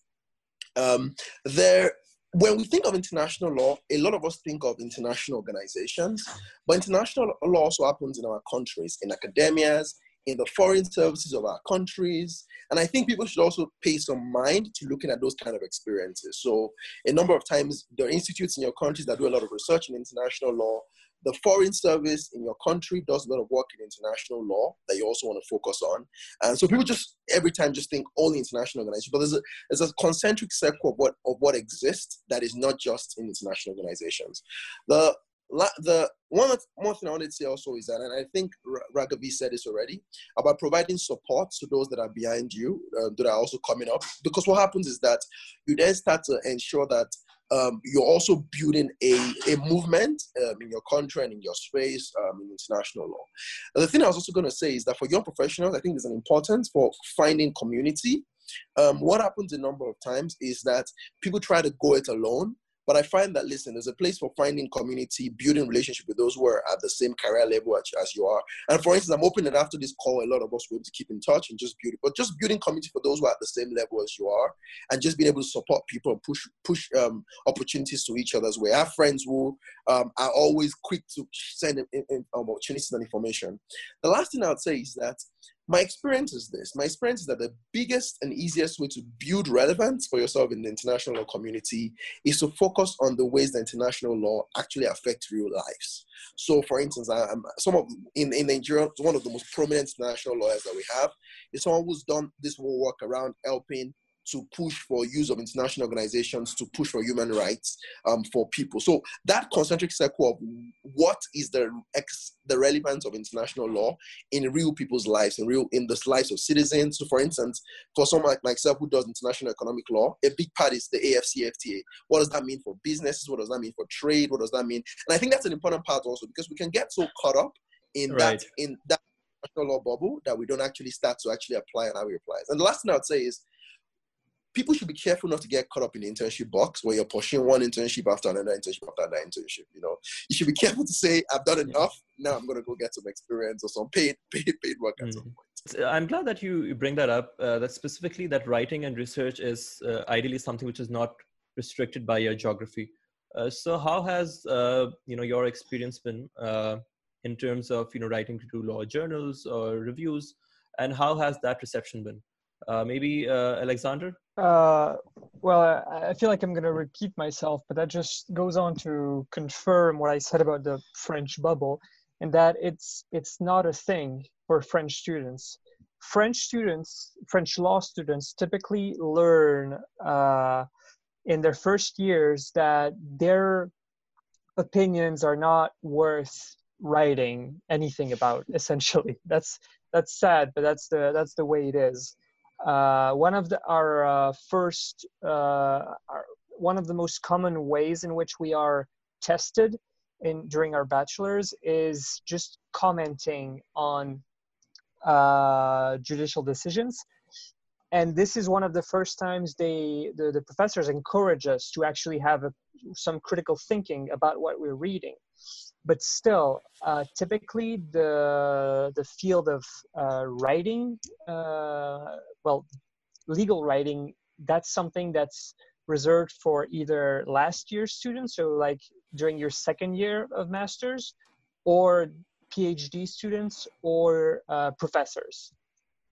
um, there when we think of international law, a lot of us think of international organizations, but international law also happens in our countries, in academias, in the foreign services of our countries. And I think people should also pay some mind to looking at those kind of experiences. So, a number of times, there are institutes in your countries that do a lot of research in international law. The foreign service in your country does a lot of work in international law that you also want to focus on. And so people just every time just think only international organizations, but there's a there's a concentric circle of what of what exists that is not just in international organizations. The the one more thing I wanted to say also is that, and I think Raghavi said this already, about providing support to those that are behind you, uh, that are also coming up. Because what happens is that you then start to ensure that um, you're also building a, a movement um, in your country and in your space um, in international law. And the thing I was also going to say is that for young professionals, I think there's an importance for finding community. Um, what happens a number of times is that people try to go it alone but I find that, listen, there's a place for finding community, building relationship with those who are at the same career level as, as you are. And for instance, I'm hoping that after this call, a lot of us will be able to keep in touch and just build. But just building community for those who are at the same level as you are and just being able to support people and push push um, opportunities to each other's way. I have friends who um, are always quick to send in, in, um, opportunities and information. The last thing I would say is that my experience is this. My experience is that the biggest and easiest way to build relevance for yourself in the international law community is to focus on the ways that international law actually affect real lives. So for instance I, am some of in, in nigeria one of the most prominent international lawyers that we have is someone who's done this whole work around helping to push for use of international organizations to push for human rights um, for people. So that concentric circle of what is the ex, the relevance of international law in real people's lives, in real in the lives of citizens. So, for instance, for someone like myself who does international economic law, a big part is the AFCFTA. What does that mean for businesses? What does that mean for trade? What does that mean? And I think that's an important part also because we can get so caught up in right. that in that international law bubble that we don't actually start to actually apply and how we apply. And the last thing I would say is people should be careful not to get caught up in the internship box where you're pushing one internship after another internship after another internship. You know, you should be careful to say, I've done enough. Now I'm going to go get some experience or some paid, [laughs] paid, paid work at some point. I'm glad that you bring that up. Uh, that specifically, that writing and research is uh, ideally something which is not restricted by your geography. Uh, so, how has uh, you know your experience been uh, in terms of you know writing to law journals or reviews, and how has that reception been? Uh, maybe Alexander. Uh, well, I, I feel like I'm going to repeat myself, but that just goes on to confirm what I said about the French bubble, and that it's it's not a thing for French students. French students, French law students, typically learn uh, in their first years that their opinions are not worth writing anything about. Essentially, [laughs] that's that's sad, but that's the that's the way it is uh, one of the, our uh, first, uh, our, one of the most common ways in which we are tested in during our bachelor's is just commenting on uh, judicial decisions. And this is one of the first times they, the, the professors encourage us to actually have a, some critical thinking about what we're reading but still, uh, typically the the field of uh, writing, uh, well, legal writing, that's something that's reserved for either last year students, so like during your second year of masters, or PhD students or uh, professors.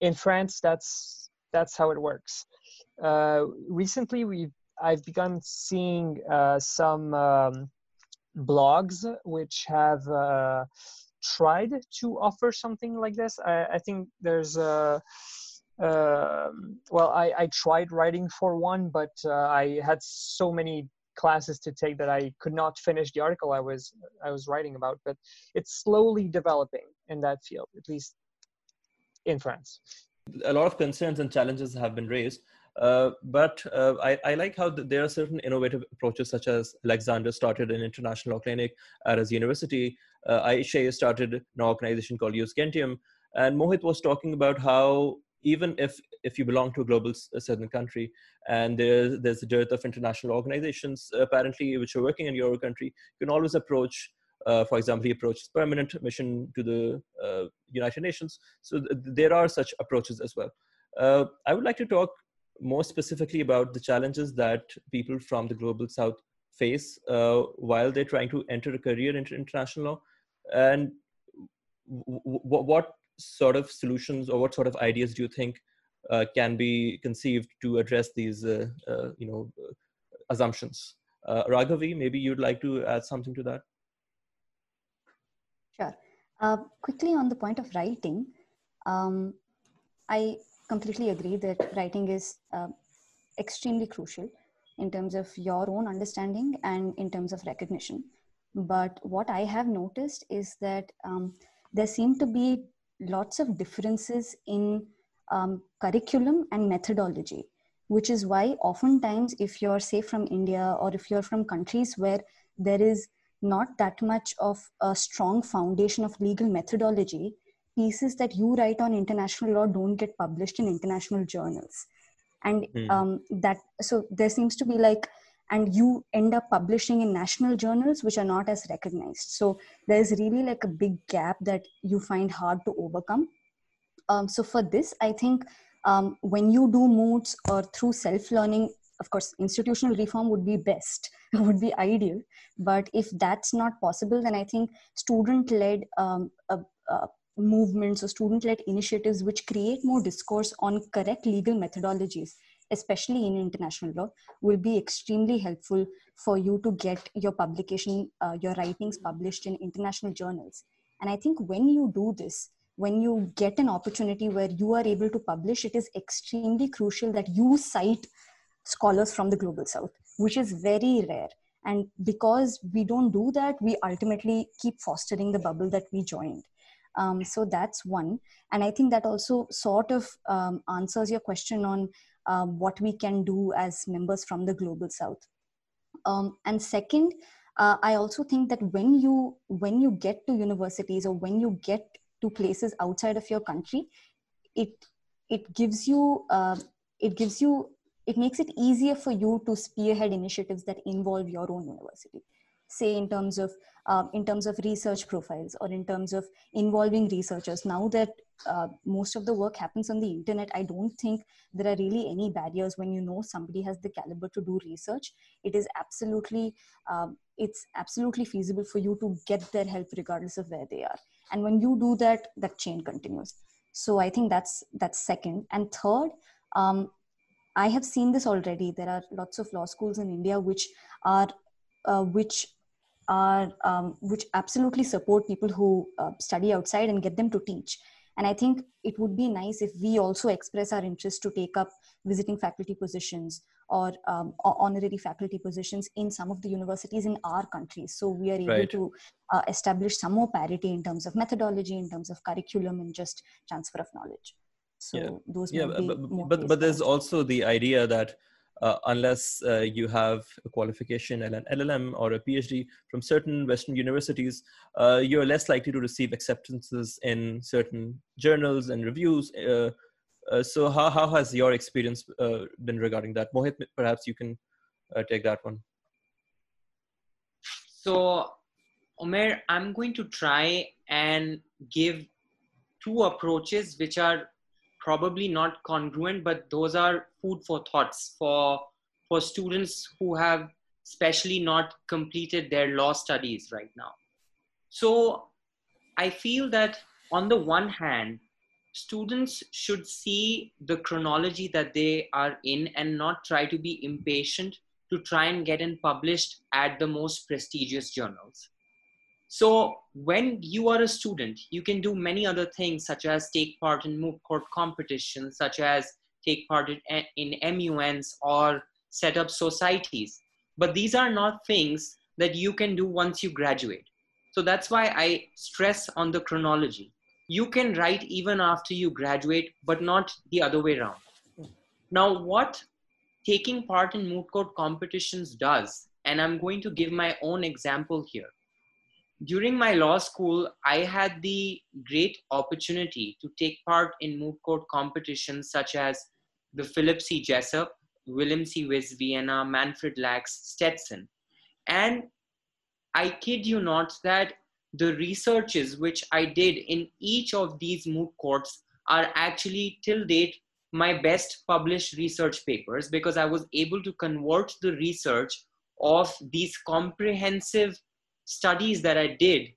In France, that's that's how it works. Uh, recently, we I've begun seeing uh, some. Um, blogs which have uh, tried to offer something like this. I, I think there's a uh, well, I, I tried writing for one, but uh, I had so many classes to take that I could not finish the article I was I was writing about. But it's slowly developing in that field, at least in France. A lot of concerns and challenges have been raised. Uh, but uh, I, I, like how there are certain innovative approaches, such as Alexander started an international law clinic at his university. Uh, Aisha started an organization called Jus Gentium. And Mohit was talking about how even if, if you belong to a global a certain country and there's, there's a dearth of international organizations, apparently, which are working in your country, you can always approach uh, for example, he approached permanent mission to the uh, United Nations. So th- there are such approaches as well. Uh, I would like to talk more specifically about the challenges that people from the global south face uh, while they're trying to enter a career in international law? And w- w- what sort of solutions or what sort of ideas do you think uh, can be conceived to address these uh, uh, you know assumptions? Uh, raghavi maybe you'd like to add something to that? Sure. Uh, quickly on the point of writing um, i completely agree that writing is uh, extremely crucial in terms of your own understanding and in terms of recognition. But what I have noticed is that um, there seem to be lots of differences in um, curriculum and methodology, which is why oftentimes, if you're, say, from India or if you're from countries where there is not that much of a strong foundation of legal methodology, pieces that you write on international law don't get published in international journals. And mm. um, that so there seems to be like and you end up publishing in national journals which are not as recognized. So there's really like a big gap that you find hard to overcome. Um, so for this i think um, when you do moocs or through self-learning of course institutional reform would be best [laughs] would be ideal. But if that's not possible then i think student-led um, uh, uh, movements or student led initiatives which create more discourse on correct legal methodologies, especially in international law, will be extremely helpful for you to get your publication, uh, your writings published in international journals. And I think when you do this, when you get an opportunity where you are able to publish, it is extremely crucial that you cite scholars from the global south, which is very rare. And because we don't do that, we ultimately keep fostering the bubble that we joined. Um, so that's one. And I think that also sort of um, answers your question on uh, what we can do as members from the global south. Um, and second, uh, I also think that when you when you get to universities or when you get to places outside of your country, it it gives you uh, it gives you it makes it easier for you to spearhead initiatives that involve your own university say in terms of um, in terms of research profiles or in terms of involving researchers. Now that uh, most of the work happens on the internet i don't think there are really any barriers. When you know somebody has the caliber to do research it is absolutely um, it's absolutely feasible for you to get their help regardless of where they are. And when you do that that chain continues. So i think that's that's second. And third um, i have seen this already. There are lots of law schools in india which are uh, which are um, which absolutely support people who uh, study outside and get them to teach and i think it would be nice if we also express our interest to take up visiting faculty positions or, um, honorary faculty positions in some of the universities in our country so we are able right. to uh, establish some more parity in terms of methodology in terms of curriculum and just transfer of knowledge so yeah. those yeah but but, but there's also the idea that uh, unless uh, you have a qualification and an LLM or a PhD from certain Western universities, uh, you're less likely to receive acceptances in certain journals and reviews. Uh, uh, so, how, how has your experience uh, been regarding that? Mohit, perhaps you can take that one. So, Omer, I'm going to try and give two approaches which are probably not congruent, but those are food for thoughts for, for students who have especially not completed their law studies right now. So I feel that on the one hand, students should see the chronology that they are in and not try to be impatient to try and get in published at the most prestigious journals. So when you are a student, you can do many other things such as take part in moot court competitions, such as take part in, in MUNs or set up societies. But these are not things that you can do once you graduate. So that's why I stress on the chronology. You can write even after you graduate, but not the other way around. Now, what taking part in moot court competitions does, and I'm going to give my own example here during my law school, I had the great opportunity to take part in moot court competitions such as the Philip C. Jessup, Willem C. Vis Vienna, Manfred Lachs, Stetson. And I kid you not that the researches which I did in each of these moot courts are actually till date my best published research papers because I was able to convert the research of these comprehensive studies that I did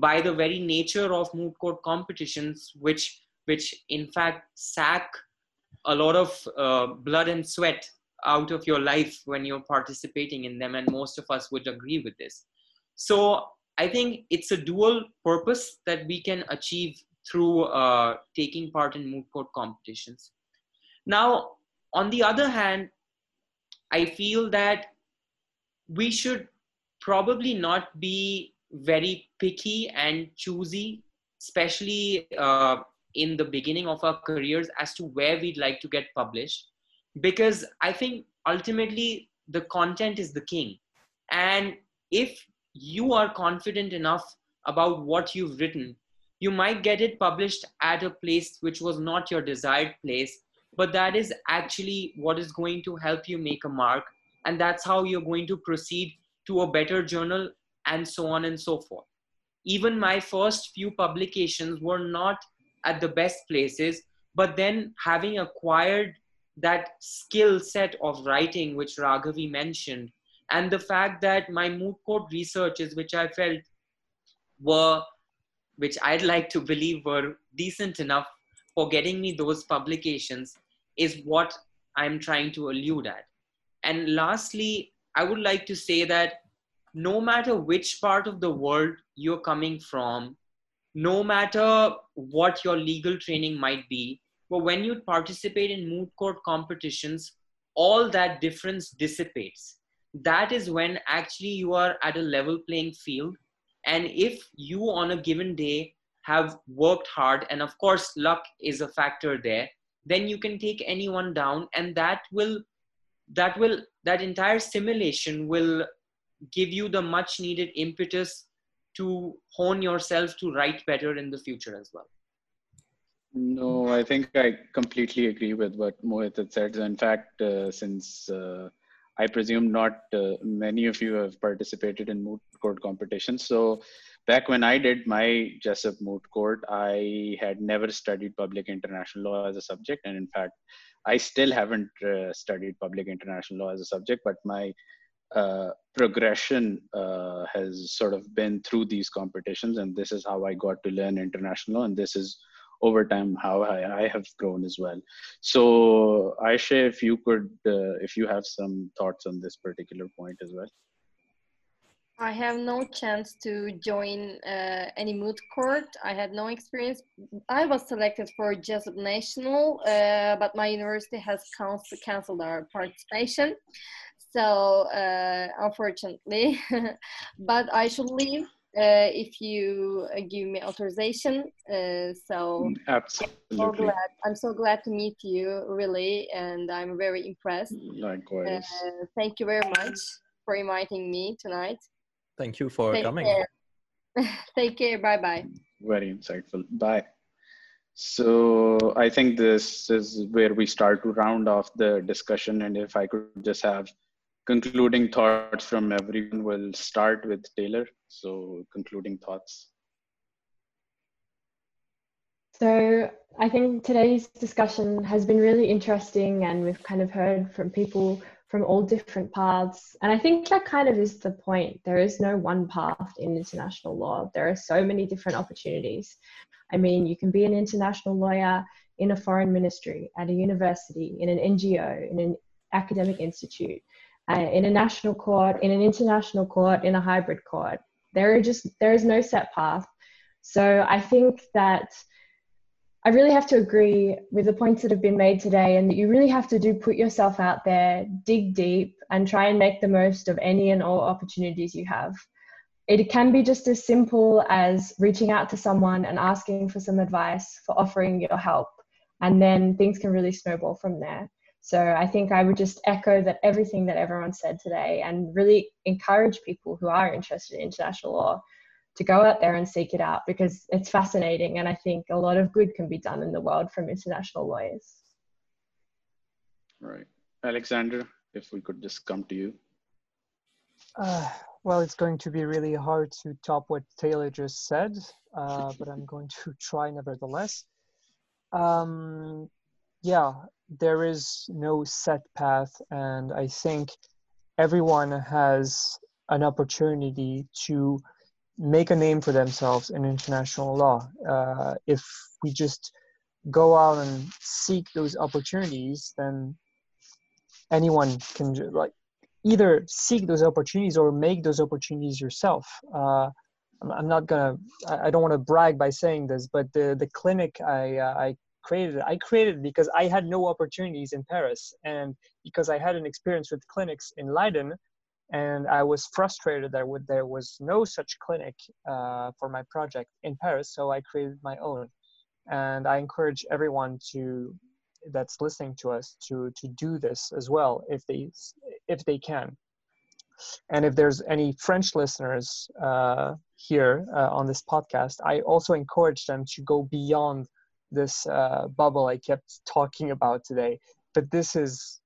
by the very nature of moot court competitions, which, which in fact sack a lot of uh, blood and sweat out of your life when you're participating in them. And most of us would agree with this. So I think it's a dual purpose that we can achieve through uh, taking part in moot court competitions. Now, on the other hand, I feel that we should probably not be very picky and choosy, especially uh, in the beginning of our careers, as to where we'd like to get published. Because I think ultimately the content is the king. And if you are confident enough about what you've written, you might get it published at a place which was not your desired place, but that is actually what is going to help you make a mark. And that's how you're going to proceed to a better journal and so on and so forth. Even my first few publications were not at the best places, but then having acquired that skill set of writing, which Raghavi mentioned, and the fact that my moot court researches, which I felt were, which I'd like to believe were decent enough for getting me those publications, is what I'm trying to allude at. And lastly, I would like to say that no matter which part of the world you're coming from, no matter what your legal training might be, but when you participate in moot court competitions, all that difference dissipates. That is when actually you are at a level playing field. And if you on a given day have worked hard and of course luck is a factor there then you can take anyone down and that will that will that entire simulation will give you the much needed impetus to hone yourself to write better in the future as well no i think i completely agree with what mohit had said in fact uh, since uh, I presume not uh, many of you have participated in moot court competitions. So back when I did my Jessup moot court, I had never studied public international law as a subject. And in fact, I still haven't uh, studied public international law as a subject, but my uh, progression uh, has sort of been through these competitions. And this is how I got to learn international law. And this is over time how I, I have grown as well. So Aisha, if you could, uh, if you have some thoughts on this particular point as well. I have no chance to join uh, any moot court. I had no experience. I was selected for Jessup National, uh, but my university has canceled our participation. So, uh, unfortunately, [laughs] but I should leave uh, if you uh, give me authorization. Uh, so absolutely, I'm so, glad, I'm so glad to meet you, really, and I'm very impressed. Likewise. Uh, thank you very much for inviting me tonight. Thank you for Take coming. Care. [laughs] Take care. Bye bye. Very insightful. Bye. So I think this is where we start to round off the discussion. And if I could just have concluding thoughts from everyone. We'll start with Taylor. So, concluding thoughts. So, I think today's discussion has been really interesting, and we've kind of heard from people from all different paths. And I think that kind of is the point. There is no one path in international law, there are so many different opportunities. I mean, you can be an international lawyer in a foreign ministry, at a university, in an NGO, in an academic institute uh, in a national court, in an international court, in a hybrid court. There are just there is no set path. So I think that I really have to agree with the points that have been made today, and that you really have to do put yourself out there, dig deep, and try and make the most of any and all opportunities you have. It can be just as simple as reaching out to someone and asking for some advice, for offering your help, and then things can really snowball from there. So I think I would just echo that everything that everyone said today and really encourage people who are interested in international law to go out there and seek it out because it's fascinating and I think a lot of good can be done in the world from international lawyers. Right. Alexander, if we could just come to you. Uh, well, it's going to be really hard to top what Taylor just said, uh, but I'm going to [laughs] try nevertheless. Um, yeah, there is no set path, and I think everyone has an opportunity to make a name for themselves in international law. Uh, if we just go out and seek those opportunities, then anyone can like either seek those opportunities or make those opportunities yourself. Uh, I'm, not gonna. I, don't want to brag by saying this, but the the clinic I uh, I created I created because I had no opportunities in Paris, and because I had an experience with clinics in Leiden, and I was frustrated that there was no such clinic uh, for my project in Paris, so I created my own. And I encourage everyone to that's listening to us to to do this as well if they if they can. And if there's any French listeners uh, here uh, on this podcast, I also encourage them to go beyond this uh, bubble I kept talking about today. But this is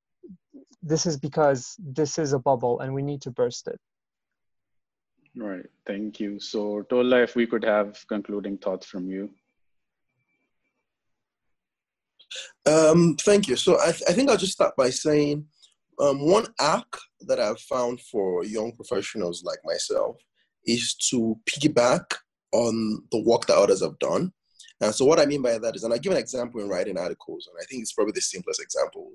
this is because this is a bubble and we need to burst it. Right. Thank you. So, Tola, if we could have concluding thoughts from you. Um, thank you. So, I, th- I think I'll just start by saying um, one hack that I've found for young professionals like myself is to piggyback on the work that others have done. And so what I mean by that is, and I give an example in writing articles, and I think it's probably the simplest example,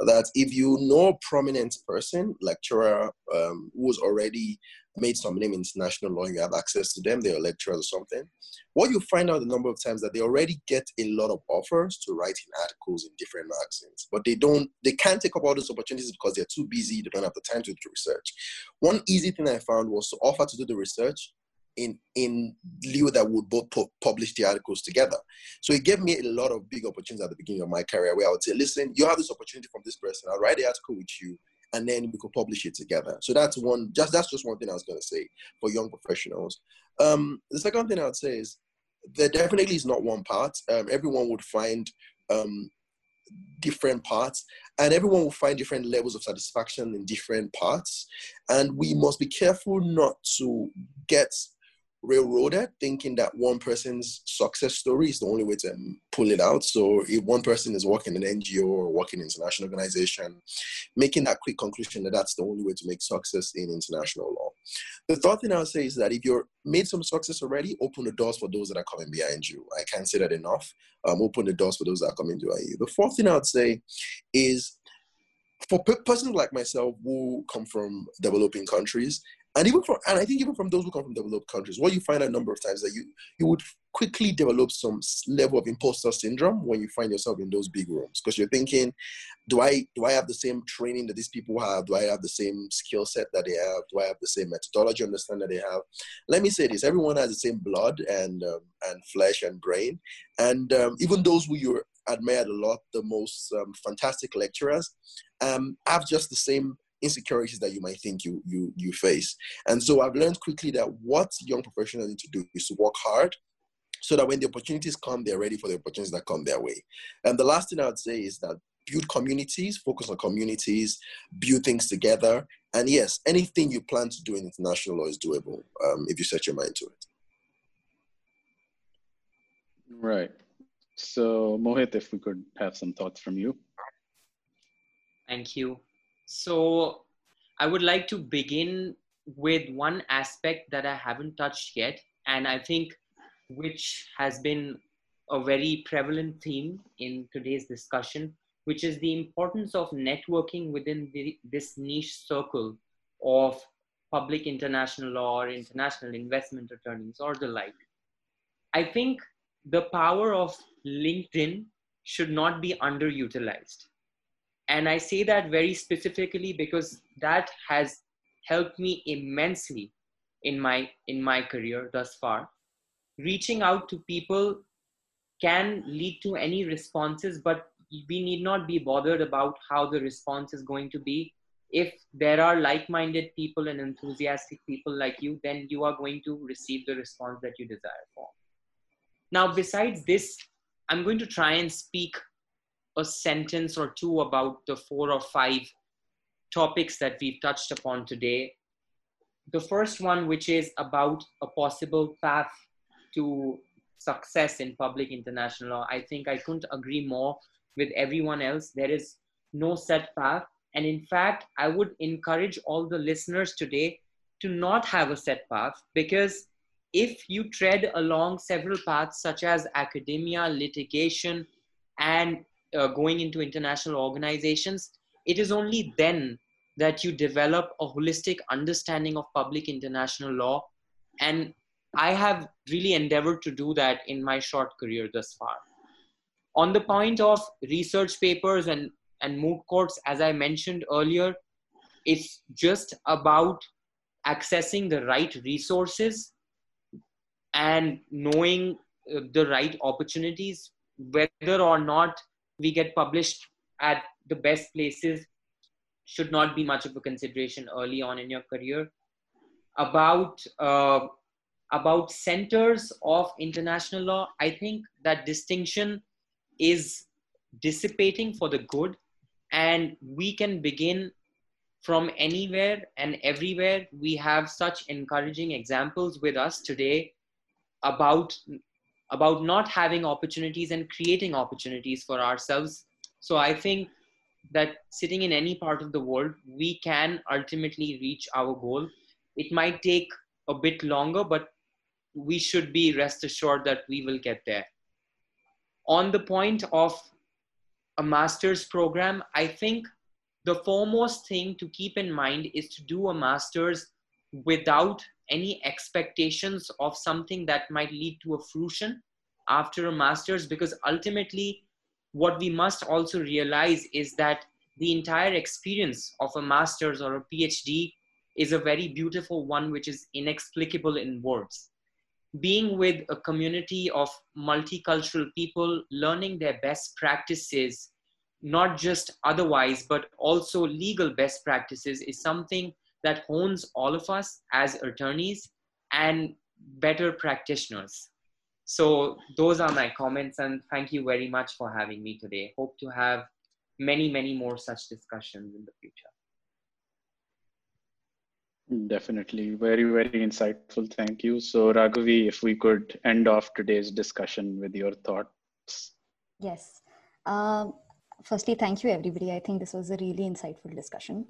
that if you know a prominent person, lecturer, um, who's already made some name in international law, and you have access to them, they're lecturers or something, what you find out the number of times that they already get a lot of offers to write in articles in different magazines, but they don't, they can't take up all those opportunities because they're too busy, they don't have the time to do research. One easy thing I found was to offer to do the research in in lieu that would both pu- publish the articles together. So it gave me a lot of big opportunities at the beginning of my career where I would say, listen, you have this opportunity from this person. I'll write the article with you and then we could publish it together. So that's one just that's just one thing I was gonna say for young professionals. Um, the second thing I would say is there definitely is not one part. Um, everyone would find um, different parts and everyone will find different levels of satisfaction in different parts and we must be careful not to get railroaded, thinking that one person's success story is the only way to pull it out. So if one person is working in an NGO or working in international organization, making that quick conclusion that that's the only way to make success in international law. The third thing I would say is that if you're made some success already, open the doors for those that are coming behind you. I can't say that enough. Um, open the doors for those that are coming behind you. The fourth thing I would say is for persons like myself who come from developing countries, and even from and I think even from those who come from developed countries, what you find a number of times that you you would quickly develop some level of imposter syndrome when you find yourself in those big rooms because you're thinking, do I do I have the same training that these people have? Do I have the same skill set that they have? Do I have the same methodology understand that they have? Let me say this: everyone has the same blood and um, and flesh and brain, and um, even those who you admired a lot, the most um, fantastic lecturers, um, have just the same insecurities that you might think you you you face. And so I've learned quickly that what young professionals need to do is to work hard so that when the opportunities come, they're ready for the opportunities that come their way. And the last thing I would say is that build communities, focus on communities, build things together. And yes, anything you plan to do in international law is doable um, if you set your mind to it. Right. So, Mohit, if we could have some thoughts from you. Thank you. So I would like to begin with one aspect that I haven't touched yet, and I think which has been a very prevalent theme in today's discussion, which is the importance of networking within the, this niche circle of public international law or international investment attorneys or the like. I think the power of LinkedIn should not be underutilized and i say that very specifically because that has helped me immensely in my in my career thus far. Reaching out to people can lead to any responses but we need not be bothered about how the response is going to be. If there are like-minded people and enthusiastic people like you then you are going to receive the response that you desire for. Now besides this i'm going to try and speak a sentence or two about the four or five topics that we've touched upon today. The first one, which is about a possible path to success in public international law, I think I couldn't agree more with everyone else. There is no set path. And in fact, I would encourage all the listeners today to not have a set path because if you tread along several paths such as academia, litigation, and uh, going into international organizations, it is only then that you develop a holistic understanding of public international law. And I have really endeavored to do that in my short career thus far. On the point of research papers and, and moot courts, as I mentioned earlier, it's just about accessing the right resources and knowing uh, the right opportunities, whether or not we get published at the best places should not be much of a consideration early on in your career. About uh, about centers of international law, I think that distinction is dissipating for the good, and we can begin from anywhere and everywhere. We have such encouraging examples with us today about about not having opportunities and creating opportunities for ourselves. So I think that sitting in any part of the world, we can ultimately reach our goal. It might take a bit longer, but we should be rest assured that we will get there. On the point of a master's program, I think the foremost thing to keep in mind is to do a master's without any expectations of something that might lead to a fruition after a master's, because ultimately, what we must also realize is that the entire experience of a master's or a PhD is a very beautiful one, which is inexplicable in words. Being with a community of multicultural people, learning their best practices, not just otherwise, but also legal best practices, is something that hones all of us as attorneys and better practitioners. So, those are my comments, and thank you very much for having me today. Hope to have many, many more such discussions in the future. Definitely. Very, very insightful. Thank you. So, Raghavi, if we could end off today's discussion with your thoughts. Yes. Um, firstly, thank you, everybody. I think this was a really insightful discussion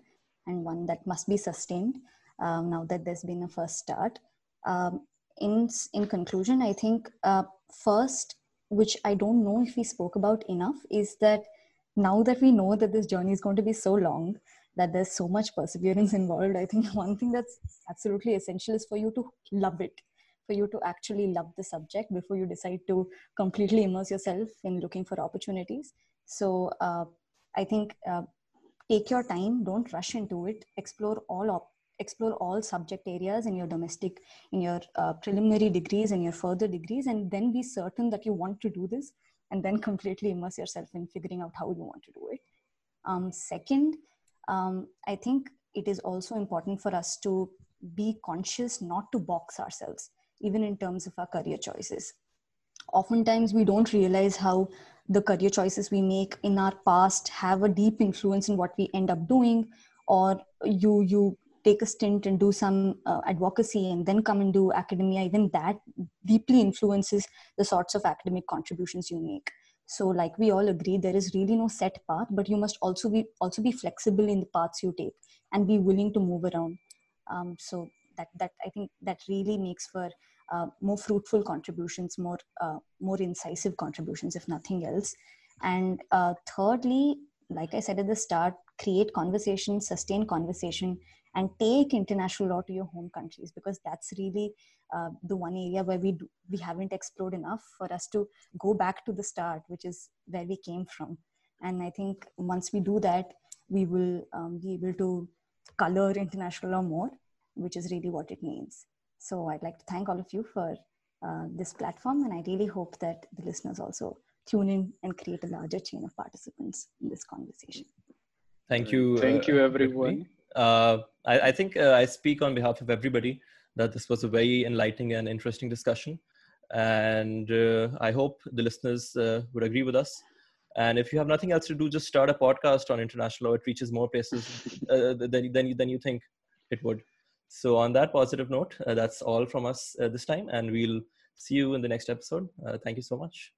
and one that must be sustained um, now that there's been a first start. Um, in, in conclusion, I think uh, first, which I don't know if we spoke about enough, is that now that we know that this journey is going to be so long, that there's so much perseverance involved i think [laughs] one thing that's absolutely essential is for you to love it for you to actually love the subject before you decide to completely immerse yourself in looking for opportunities so uh, i think uh, take your time don't rush into it explore all op- explore all subject areas in your domestic in your uh, preliminary degrees and your further degrees and then be certain that you want to do this and then [laughs] completely immerse yourself in figuring out how you want to do it um, second um, I think it is also important for us to be conscious not to box ourselves, even in terms of our career choices. Oftentimes, we don't realize how the career choices we make in our past have a deep influence in what we end up doing, or you you take a stint and do some uh, advocacy and then come and do academia. Even that deeply influences the sorts of academic contributions you make so like we all agree there is really no set path but you must also be also be flexible in the paths you take and be willing to move around um, so that that i think that really makes for uh, more fruitful contributions more uh, more incisive contributions if nothing else. And uh, thirdly like i said at the start create conversation sustain conversation and take international law to your home countries because that's really uh, the one area where we do, we haven't explored enough for us to go back to the start which is where we came from. And i think once we do that we will um, be able to color international law more which is really what it means so i'd like to thank all of you for uh, this platform and i really hope that the listeners also tune in and create a larger chain of participants in this conversation thank you thank uh, you everyone uh, I, I, think uh, I speak on behalf of everybody that this was a very enlightening and interesting discussion. And uh, I hope the listeners uh, would agree with us. And if you have nothing else to do, just start a podcast on international law. It reaches more places uh, than, than, you, than you think it would. So, on that positive note, uh, that's all from us uh, this time. And we'll see you in the next episode. Uh, thank you so much.